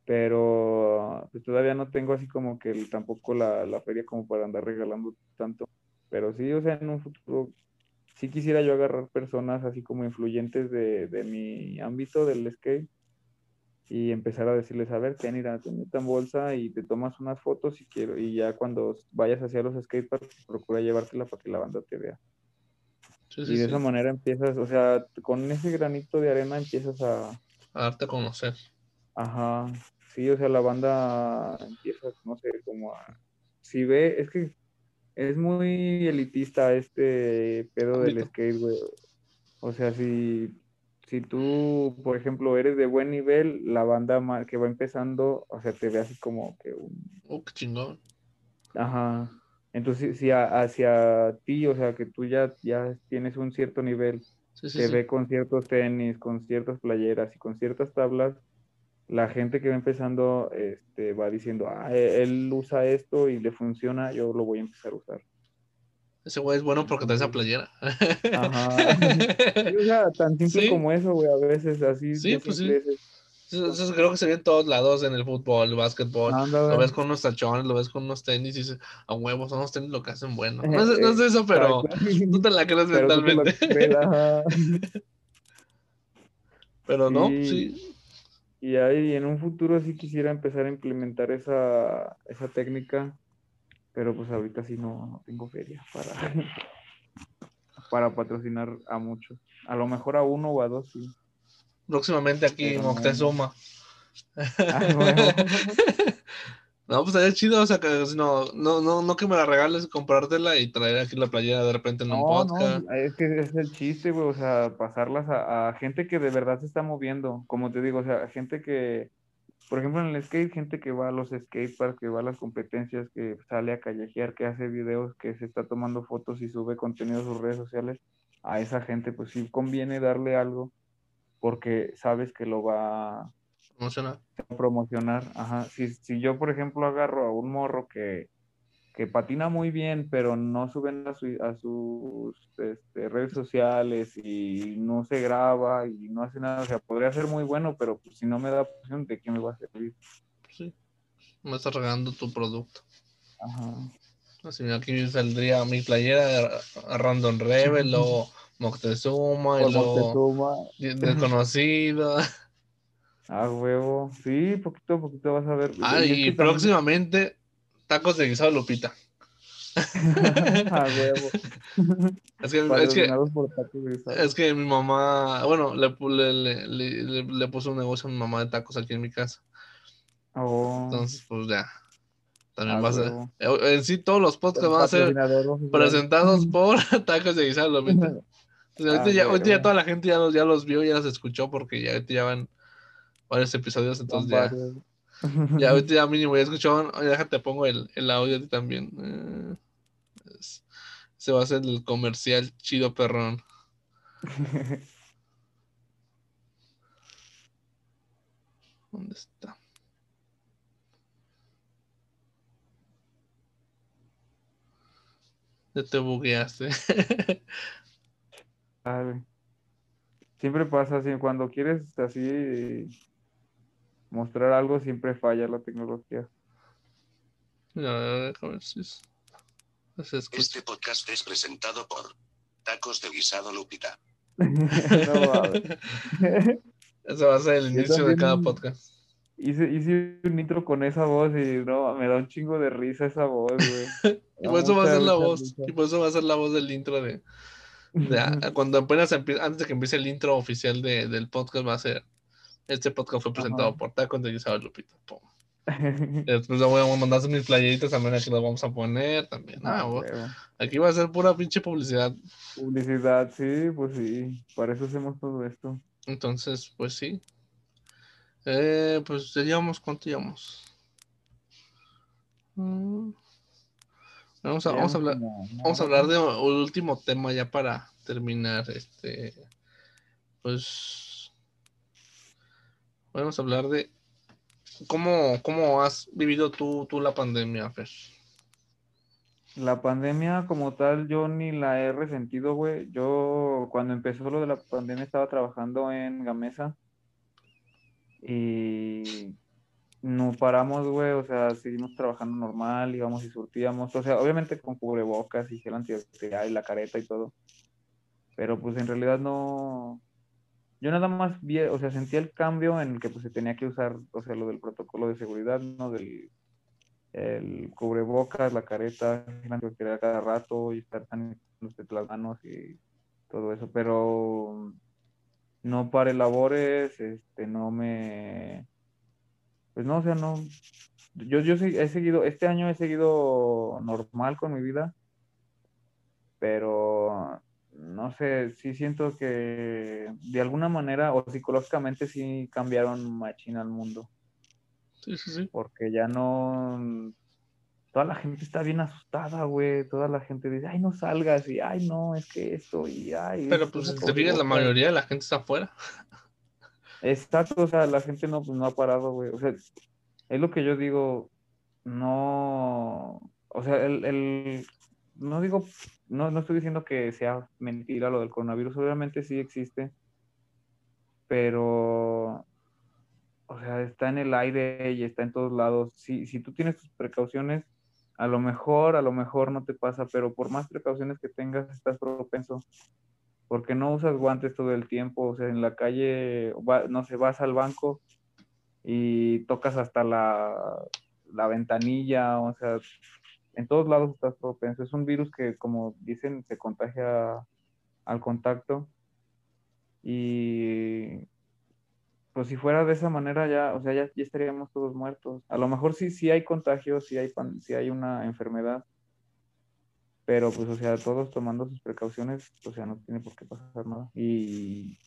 pero pues, todavía no tengo así como que tampoco la, la feria como para andar regalando tanto. Pero sí, o sea, en un futuro sí quisiera yo agarrar personas así como influyentes de, de mi ámbito del skate y empezar a decirles, a ver, ten, mira, te en bolsa y te tomas unas fotos si quiero, y ya cuando vayas hacia los skateparks, procura llevártela para que la banda te vea. y de esa manera empiezas, o sea, con ese granito de arena empiezas a... A darte a conocer. Ajá, sí, o sea, la banda empieza, no sé, como a... Si ve, es que es muy elitista este pedo del skate, güey. O sea, si si tú, por ejemplo, eres de buen nivel, la banda que va empezando, o sea, te ve así como que un... Oh, qué chingón. Ajá. Entonces, si hacia ti, o sea, que tú ya, ya tienes un cierto nivel, te ve con ciertos tenis, con ciertas playeras y con ciertas tablas, la gente que va empezando este, va diciendo, ah, e-, él usa esto y le funciona, yo lo voy a empezar a usar. Ese güey es bueno porque trae esa playera. Ajá. o sea, tan simple como eso, güey, a veces así. Sí, pues sí. Eso, creo que se ve en todos lados, en el fútbol, el básquetbol. lo ves con unos tachones, lo ves con unos tenis y dices, a huevos, son unos tenis lo que hacen bueno. No es, no es eso, pero tú te la crees mentalmente. pero no, sí. Y ahí en un futuro sí quisiera empezar a implementar esa, esa técnica pero pues ahorita sí no, no tengo feria para, para patrocinar a muchos. A lo mejor a uno o a dos, sí. Próximamente aquí en Moctezuma. Ah, no, pues estaría chido, o sea, que no, no, no, no que me la regales, comprártela y traer aquí la playera de repente en un podcast. No, es que es el chiste, güey, o sea, pasarlas a, a, gente que de verdad se está moviendo, como te digo, o sea, gente que, por ejemplo, en el skate, gente que va a los skateparks, que va a las competencias, que sale a callejear, que hace videos, que se está tomando fotos y sube contenido a sus redes sociales, a esa gente pues sí conviene darle algo porque sabes que lo va a promocionar. promocionar. Ajá. Si, si yo, por ejemplo, agarro a un morro que que patina muy bien, pero no suben a, a sus este, redes sociales y no se graba y no hace nada. O sea, podría ser muy bueno, pero pues, si no me da opción, ¿de qué me va a servir? Sí, me estás regalando tu producto. Ajá. Así aquí saldría mi playera de Random Rebel o Moctezuma y luego desconocido. Ah, huevo. Sí, poquito a poquito vas a ver. Ah, y, próximamente Tacos de guisado Lupita. A huevo. Es que, es que, es que, mi mamá, bueno, le, le, le, le, puso un negocio a mi mamá de tacos aquí en mi casa. Oh. Entonces, pues ya. También va a ser. En sí, todos los podcasts van a ser presentados por tacos de guisado Lupita. ahorita, ya, ahorita ya toda la gente ya los, ya los vio, ya los escuchó, porque ya ahorita ya van varios episodios, entonces ya. Ya ahorita ya mínimo ya escucharon, déjate pongo el, el audio también. Eh, se va a hacer el comercial chido perrón. ¿Dónde está? Ya te bugueaste. Siempre pasa así, cuando quieres así mostrar algo siempre falla la tecnología. Este podcast es presentado por Tacos de Guisado Lupita. no, Eso va a ser el inicio de cada podcast. Hice, hice, un intro con esa voz y no, me da un chingo de risa esa voz, güey. y por eso va a ser la voz. Y por eso va a ser la voz del intro de. cuando apenas antes de que empiece el intro oficial de, del podcast va a ser este podcast fue presentado por Tacos de Gisela Lupita. Después voy a mandar mis playeritas también aquí las vamos a poner también. Ah, ah aquí va a ser pura pinche publicidad. Publicidad, sí, pues sí. Para eso hacemos todo esto. Entonces, pues sí. Eh, pues llevamos, ¿cuánto llevamos? Mm. Vamos a, vamos a hablar, vamos a hablar de un último tema ya para terminar. Este, pues Vamos a hablar de cómo, cómo has vivido tú, tú la pandemia, Fer. La pandemia como tal yo ni la he resentido, güey. Yo cuando empezó lo de la pandemia estaba trabajando en Gamesa y no paramos, güey. O sea, seguimos trabajando normal, íbamos y surtíamos. O sea, obviamente con cubrebocas y gel antibacterial y la careta y todo. Pero pues en realidad no, yo nada más vi, o sea, sentía el cambio en el que pues se tenía que usar, o sea, lo del protocolo de seguridad, ¿no? Del el cubrebocas, la careta, la cada rato y estar tan las manos y todo eso, pero no pare labores, este, no me, pues no, o sea, no, yo, yo he seguido, este año he seguido normal con mi vida, pero no sé, sí siento que de alguna manera o psicológicamente sí cambiaron machina al mundo. Sí, sí, sí. Porque ya no. Toda la gente está bien asustada, güey. Toda la gente dice, ay, no salgas, y ay, no, es que esto, y ay. Pero pues, si te fijas, la mayoría de la gente está afuera. Exacto, o sea, la gente no, pues, no ha parado, güey. O sea, es lo que yo digo, no. O sea, el, el no digo, no, no estoy diciendo que sea mentira lo del coronavirus, obviamente sí existe, pero, o sea, está en el aire y está en todos lados. Si, si tú tienes tus precauciones, a lo mejor, a lo mejor no te pasa, pero por más precauciones que tengas, estás propenso. Porque no usas guantes todo el tiempo, o sea, en la calle, no sé, vas al banco y tocas hasta la, la ventanilla, o sea, en todos lados estás propenso. Es un virus que, como dicen, se contagia al contacto. Y pues si fuera de esa manera ya, o sea, ya, estaríamos todos muertos. A lo mejor sí, sí hay contagios, sí hay, sí hay una enfermedad, pero pues, o sea, todos tomando sus precauciones, o sea, no tiene por qué pasar nada. Y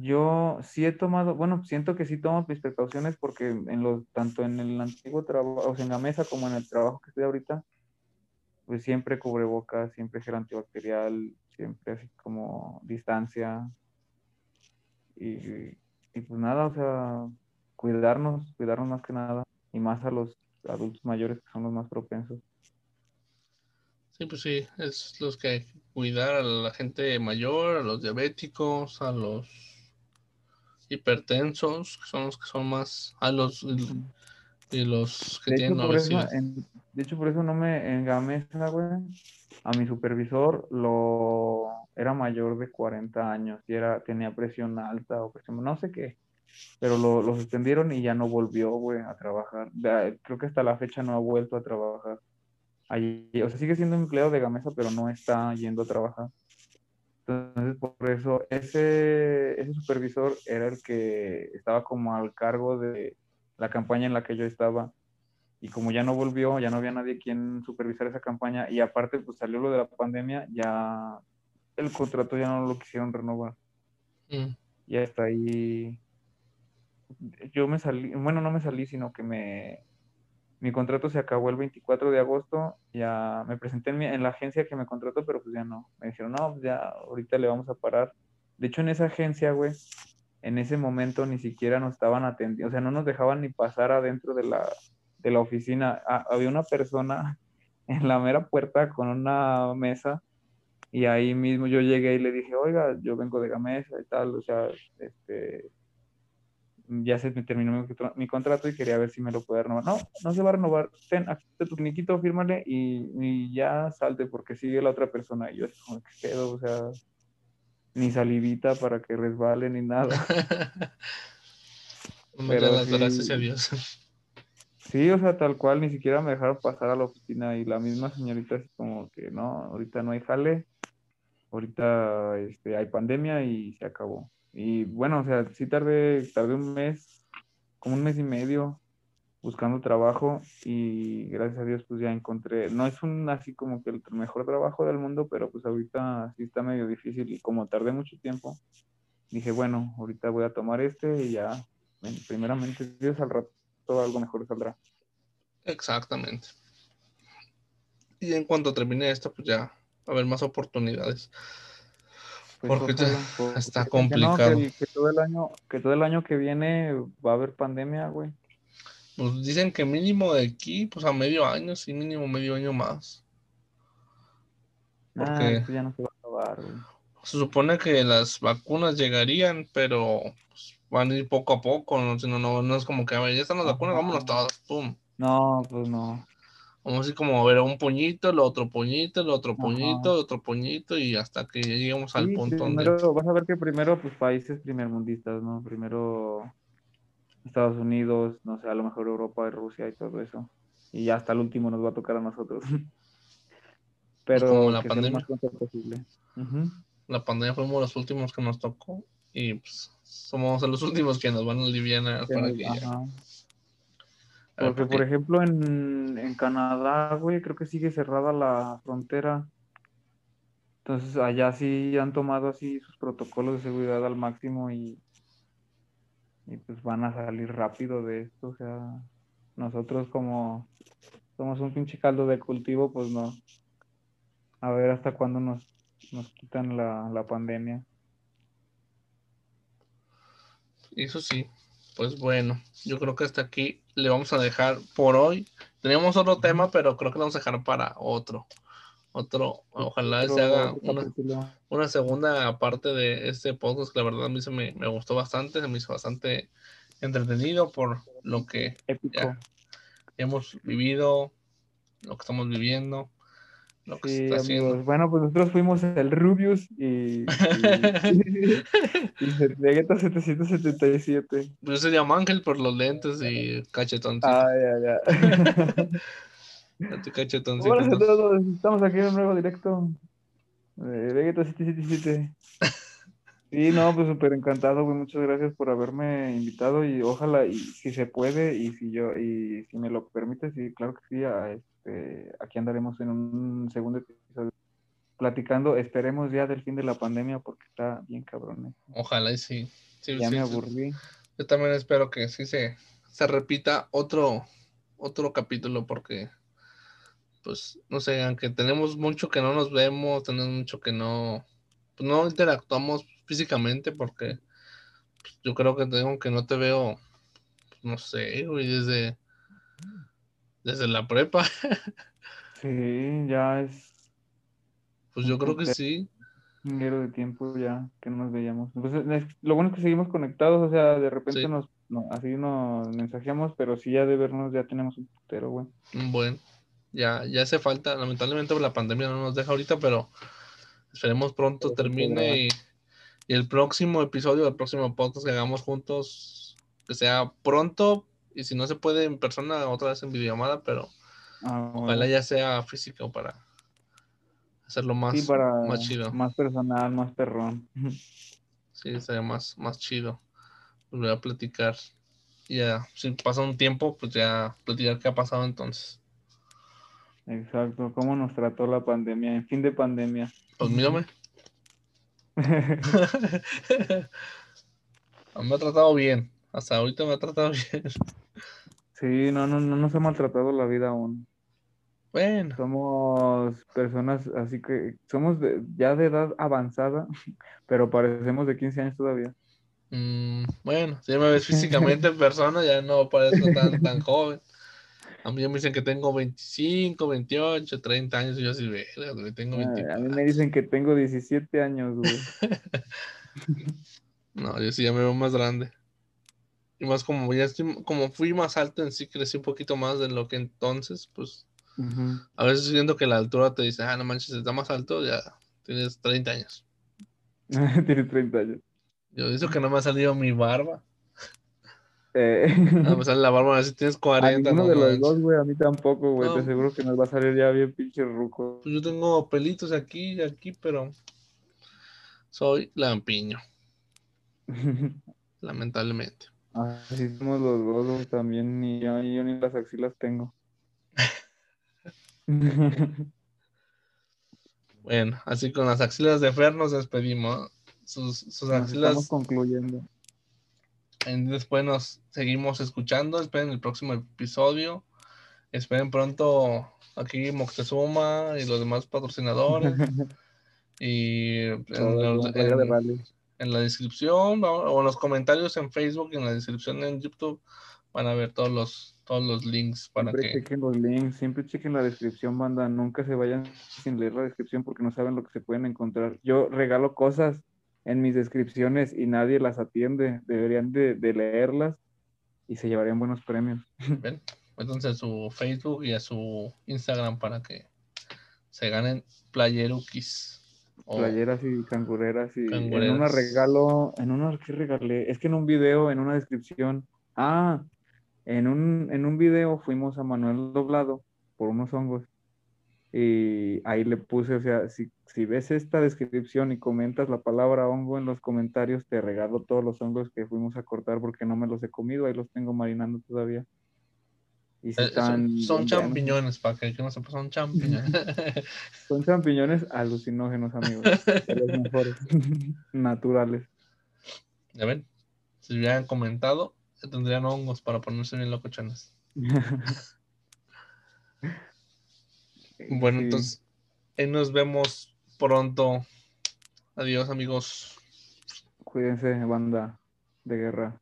Yo sí he tomado, bueno, siento que sí tomo mis precauciones porque en los, tanto en el antiguo trabajo, o sea, en la mesa como en el trabajo que estoy ahorita, pues siempre cubrebocas, siempre gel antibacterial, siempre así como distancia. Y, y pues nada, o sea, cuidarnos, cuidarnos más que nada, y más a los adultos mayores que son los más propensos. Sí, pues sí, es los que que cuidar a la gente mayor, a los diabéticos, a los hipertensos, que son los que son más, a los y los que tienen obesidad. de hecho, por eso no me en Gamesa, güey, a mi supervisor lo era mayor de 40 años y era, tenía presión alta o presión, no sé qué, pero lo, lo suspendieron y ya no volvió, güey, a trabajar. Creo que hasta la fecha no ha vuelto a trabajar. Allí, o sea, sigue siendo empleado de Gamesa, pero no está yendo a trabajar. Entonces, por eso, ese, ese supervisor era el que estaba como al cargo de la campaña en la que yo estaba. Y como ya no volvió, ya no había nadie quien supervisar esa campaña, y aparte, pues salió lo de la pandemia, ya el contrato ya no lo quisieron renovar. Mm. Y hasta ahí. Yo me salí, bueno, no me salí, sino que me, mi contrato se acabó el 24 de agosto, ya me presenté en, la agencia que me contrató, pero pues ya no. Me dijeron, no, ya ahorita le vamos a parar. De hecho, en esa agencia, güey, en ese momento ni siquiera nos estaban atendiendo, o sea, no nos dejaban ni pasar adentro de la, de la oficina. Ah, había una persona en la mera puerta con una mesa y ahí mismo yo llegué y le dije, oiga, yo vengo de Gamesa y tal, o sea, este, ya se me terminó mi, contrato y quería ver si me lo puede renovar. No, no se va a renovar. Ten, aquí está tu finiquito, fírmale y, ya salte porque sigue la otra persona. Y yo así como que quedo, o sea, ni salivita para que resbale ni nada. Pero las gracias a Dios. Sí, o sea, tal cual, ni siquiera me dejaron pasar a la oficina y la misma señorita así como que no, ahorita no hay jale, ahorita este, hay pandemia y se acabó. Y bueno, o sea, sí tardé, tardé un mes, como un mes y medio buscando trabajo y gracias a Dios pues ya encontré, no es un así como que el mejor trabajo del mundo, pero pues ahorita sí está medio difícil y como tardé mucho tiempo, dije bueno, ahorita voy a tomar este y ya, primeramente Dios al rato algo mejor saldrá. Exactamente. Y en cuanto termine esto, pues ya a haber más oportunidades. Pues porque está complicado. Que, todo el año, que todo el año que viene va a haber pandemia, güey. Pues dicen que mínimo de aquí, pues a medio año, sí, mínimo medio año más. Ah, porque ya no se va a acabar, güey. Se supone que las vacunas llegarían, pero pues, van a ir poco a poco, no, no, no es como que, a ver, ya están las vacunas, vámonos todas, pum. No, pues no. Vamos así como a ver un puñito, el otro puñito, el otro puñito, otro puñito y hasta que lleguemos al punto primero, donde... Vas a ver que primero, pues países primermundistas, ¿no? Primero Estados Unidos, no sé, a lo mejor Europa y Rusia y todo eso. Y ya hasta el último nos va a tocar a nosotros. Pero como la pandemia. Posible. La pandemia fuimos los últimos que nos tocó y pues somos los últimos que nos van a aliviar para que porque, por ejemplo, en, en Canadá, güey, creo que sigue cerrada la frontera. Entonces, allá sí han tomado así sus protocolos de seguridad al máximo y, y pues van a salir rápido de esto. O sea, nosotros como somos un pinche caldo de cultivo, pues no. A ver hasta cuándo nos, nos quitan la, la pandemia. Eso sí, pues bueno, yo creo que hasta aquí le vamos a dejar por hoy. Teníamos otro tema, pero creo que lo vamos a dejar para otro. Otro, ojalá se haga una, segunda parte de este podcast, que la verdad a mí se me, gustó bastante, se me hizo bastante entretenido por lo que hemos vivido, lo que estamos viviendo sí, amigos. Bueno, pues nosotros fuimos el Rubius y, y, Vegeta 777. Yo se llama Ángel por los lentes y cachetoncito. Ah, ya, ya. cachetoncito. Hola a todos, estamos aquí en un nuevo directo. de Vegeta 777. Sí, no, pues súper encantado, güey. Muchas gracias por haberme invitado y ojalá, y si se puede, y si yo, y si me lo permite, sí, claro que sí, a, este, aquí andaremos en un segundo episodio. platicando, esperemos ya del fin de la pandemia porque está bien cabrón. ¿eh? Ojalá y sí. ya me aburrí. Yo también espero que sí se, se repita otro, otro capítulo porque, pues, no sé, aunque tenemos mucho que no nos vemos, tenemos mucho que no, pues, no interactuamos físicamente porque pues, yo creo que tengo que no te veo, no sé, güey, desde, desde la prepa. sí, ya es. Pues yo creo que sí. Un de tiempo ya que no nos veíamos. Pues, lo bueno es que seguimos conectados, o sea, de repente nos, así nos mensajeamos, pero sí ya de vernos ya tenemos un putero, güey. Bueno, ya, ya hace falta, lamentablemente la pandemia no nos deja ahorita, pero esperemos pronto termine y y el próximo episodio, el próximo podcast que hagamos juntos, que sea pronto, y si no se puede en persona, otra vez en videollamada, pero ah, ojalá ya sea físico para hacerlo más, más chido. Más personal, más perrón. Sí, sería más, más chido. Volver a platicar. Y ya, si pasa un tiempo, pues ya platicar qué ha pasado entonces. Exacto, cómo nos trató la pandemia, en fin de pandemia. Pues mírame. me ha tratado bien. Hasta ahorita me ha tratado bien. Sí, no, no, no nos ha maltratado la vida aún. Bueno. Somos personas así que somos ya de edad avanzada, pero parecemos de 15 años todavía. Mm, bueno, si me ves físicamente en persona, ya no parezco tan, tan joven. A mí me dicen que tengo 25, 28, 30 años y yo así, tengo 24. A mí me dicen que tengo 17 años, güey. no, yo sí ya me veo más grande. Y más como ya estoy, como fui más alto en sí, crecí un poquito más de lo que entonces, pues a veces siento que la altura te dice, ah, no manches, está más alto, ya tienes 30 años. tienes 30 años. Yo digo que no me ha salido mi barba. Eh. A pesar de la barba, a ver si tienes 40. A de los dos, güey, a mí tampoco, güey. Te aseguro que nos va a salir ya bien pinche ruco. Pues yo tengo pelitos aquí y aquí, pero soy lampiño. Lamentablemente. Así somos los dos, güey, también. Ni yo, ni las axilas tengo. bueno, así con las axilas de Fer nos despedimos. Sus, sus axilas. Estamos concluyendo. Después nos seguimos escuchando. Esperen el próximo episodio. Esperen pronto aquí Moctezuma y los demás patrocinadores. y en, la descripción o en los comentarios en Facebook en la descripción en YouTube van a ver todos los todos los links para siempre chequen los links, siempre chequen la descripción, banda. Nunca se vayan sin leer la descripción porque no saben lo que se pueden encontrar. Yo regalo cosas en mis descripciones y nadie las atiende. Deberían de, leerlas y se llevarían buenos premios. Ven, entonces a su Facebook y a su Instagram para que se ganen playerukis. Playeras y cangureras y en una regalo, en una que regalé, es que en un video, en una descripción, ah, en un, en un video fuimos a Manuel Doblado por unos hongos y ahí le puse, o sea, si, si ves esta descripción y comentas la palabra hongo en los comentarios, te regalo todos los hongos que fuimos a cortar porque no me los he comido, ahí los tengo marinando todavía. Y eh, están son, champiñones, para que no sepa, son champiñones. son champiñones alucinógenos, amigos. los mejores, naturales. Ya ven, si hubieran comentado, tendrían hongos para ponerse bien locochones. Bueno, entonces, nos vemos pronto. Adiós, amigos. Cuídense, banda de guerra.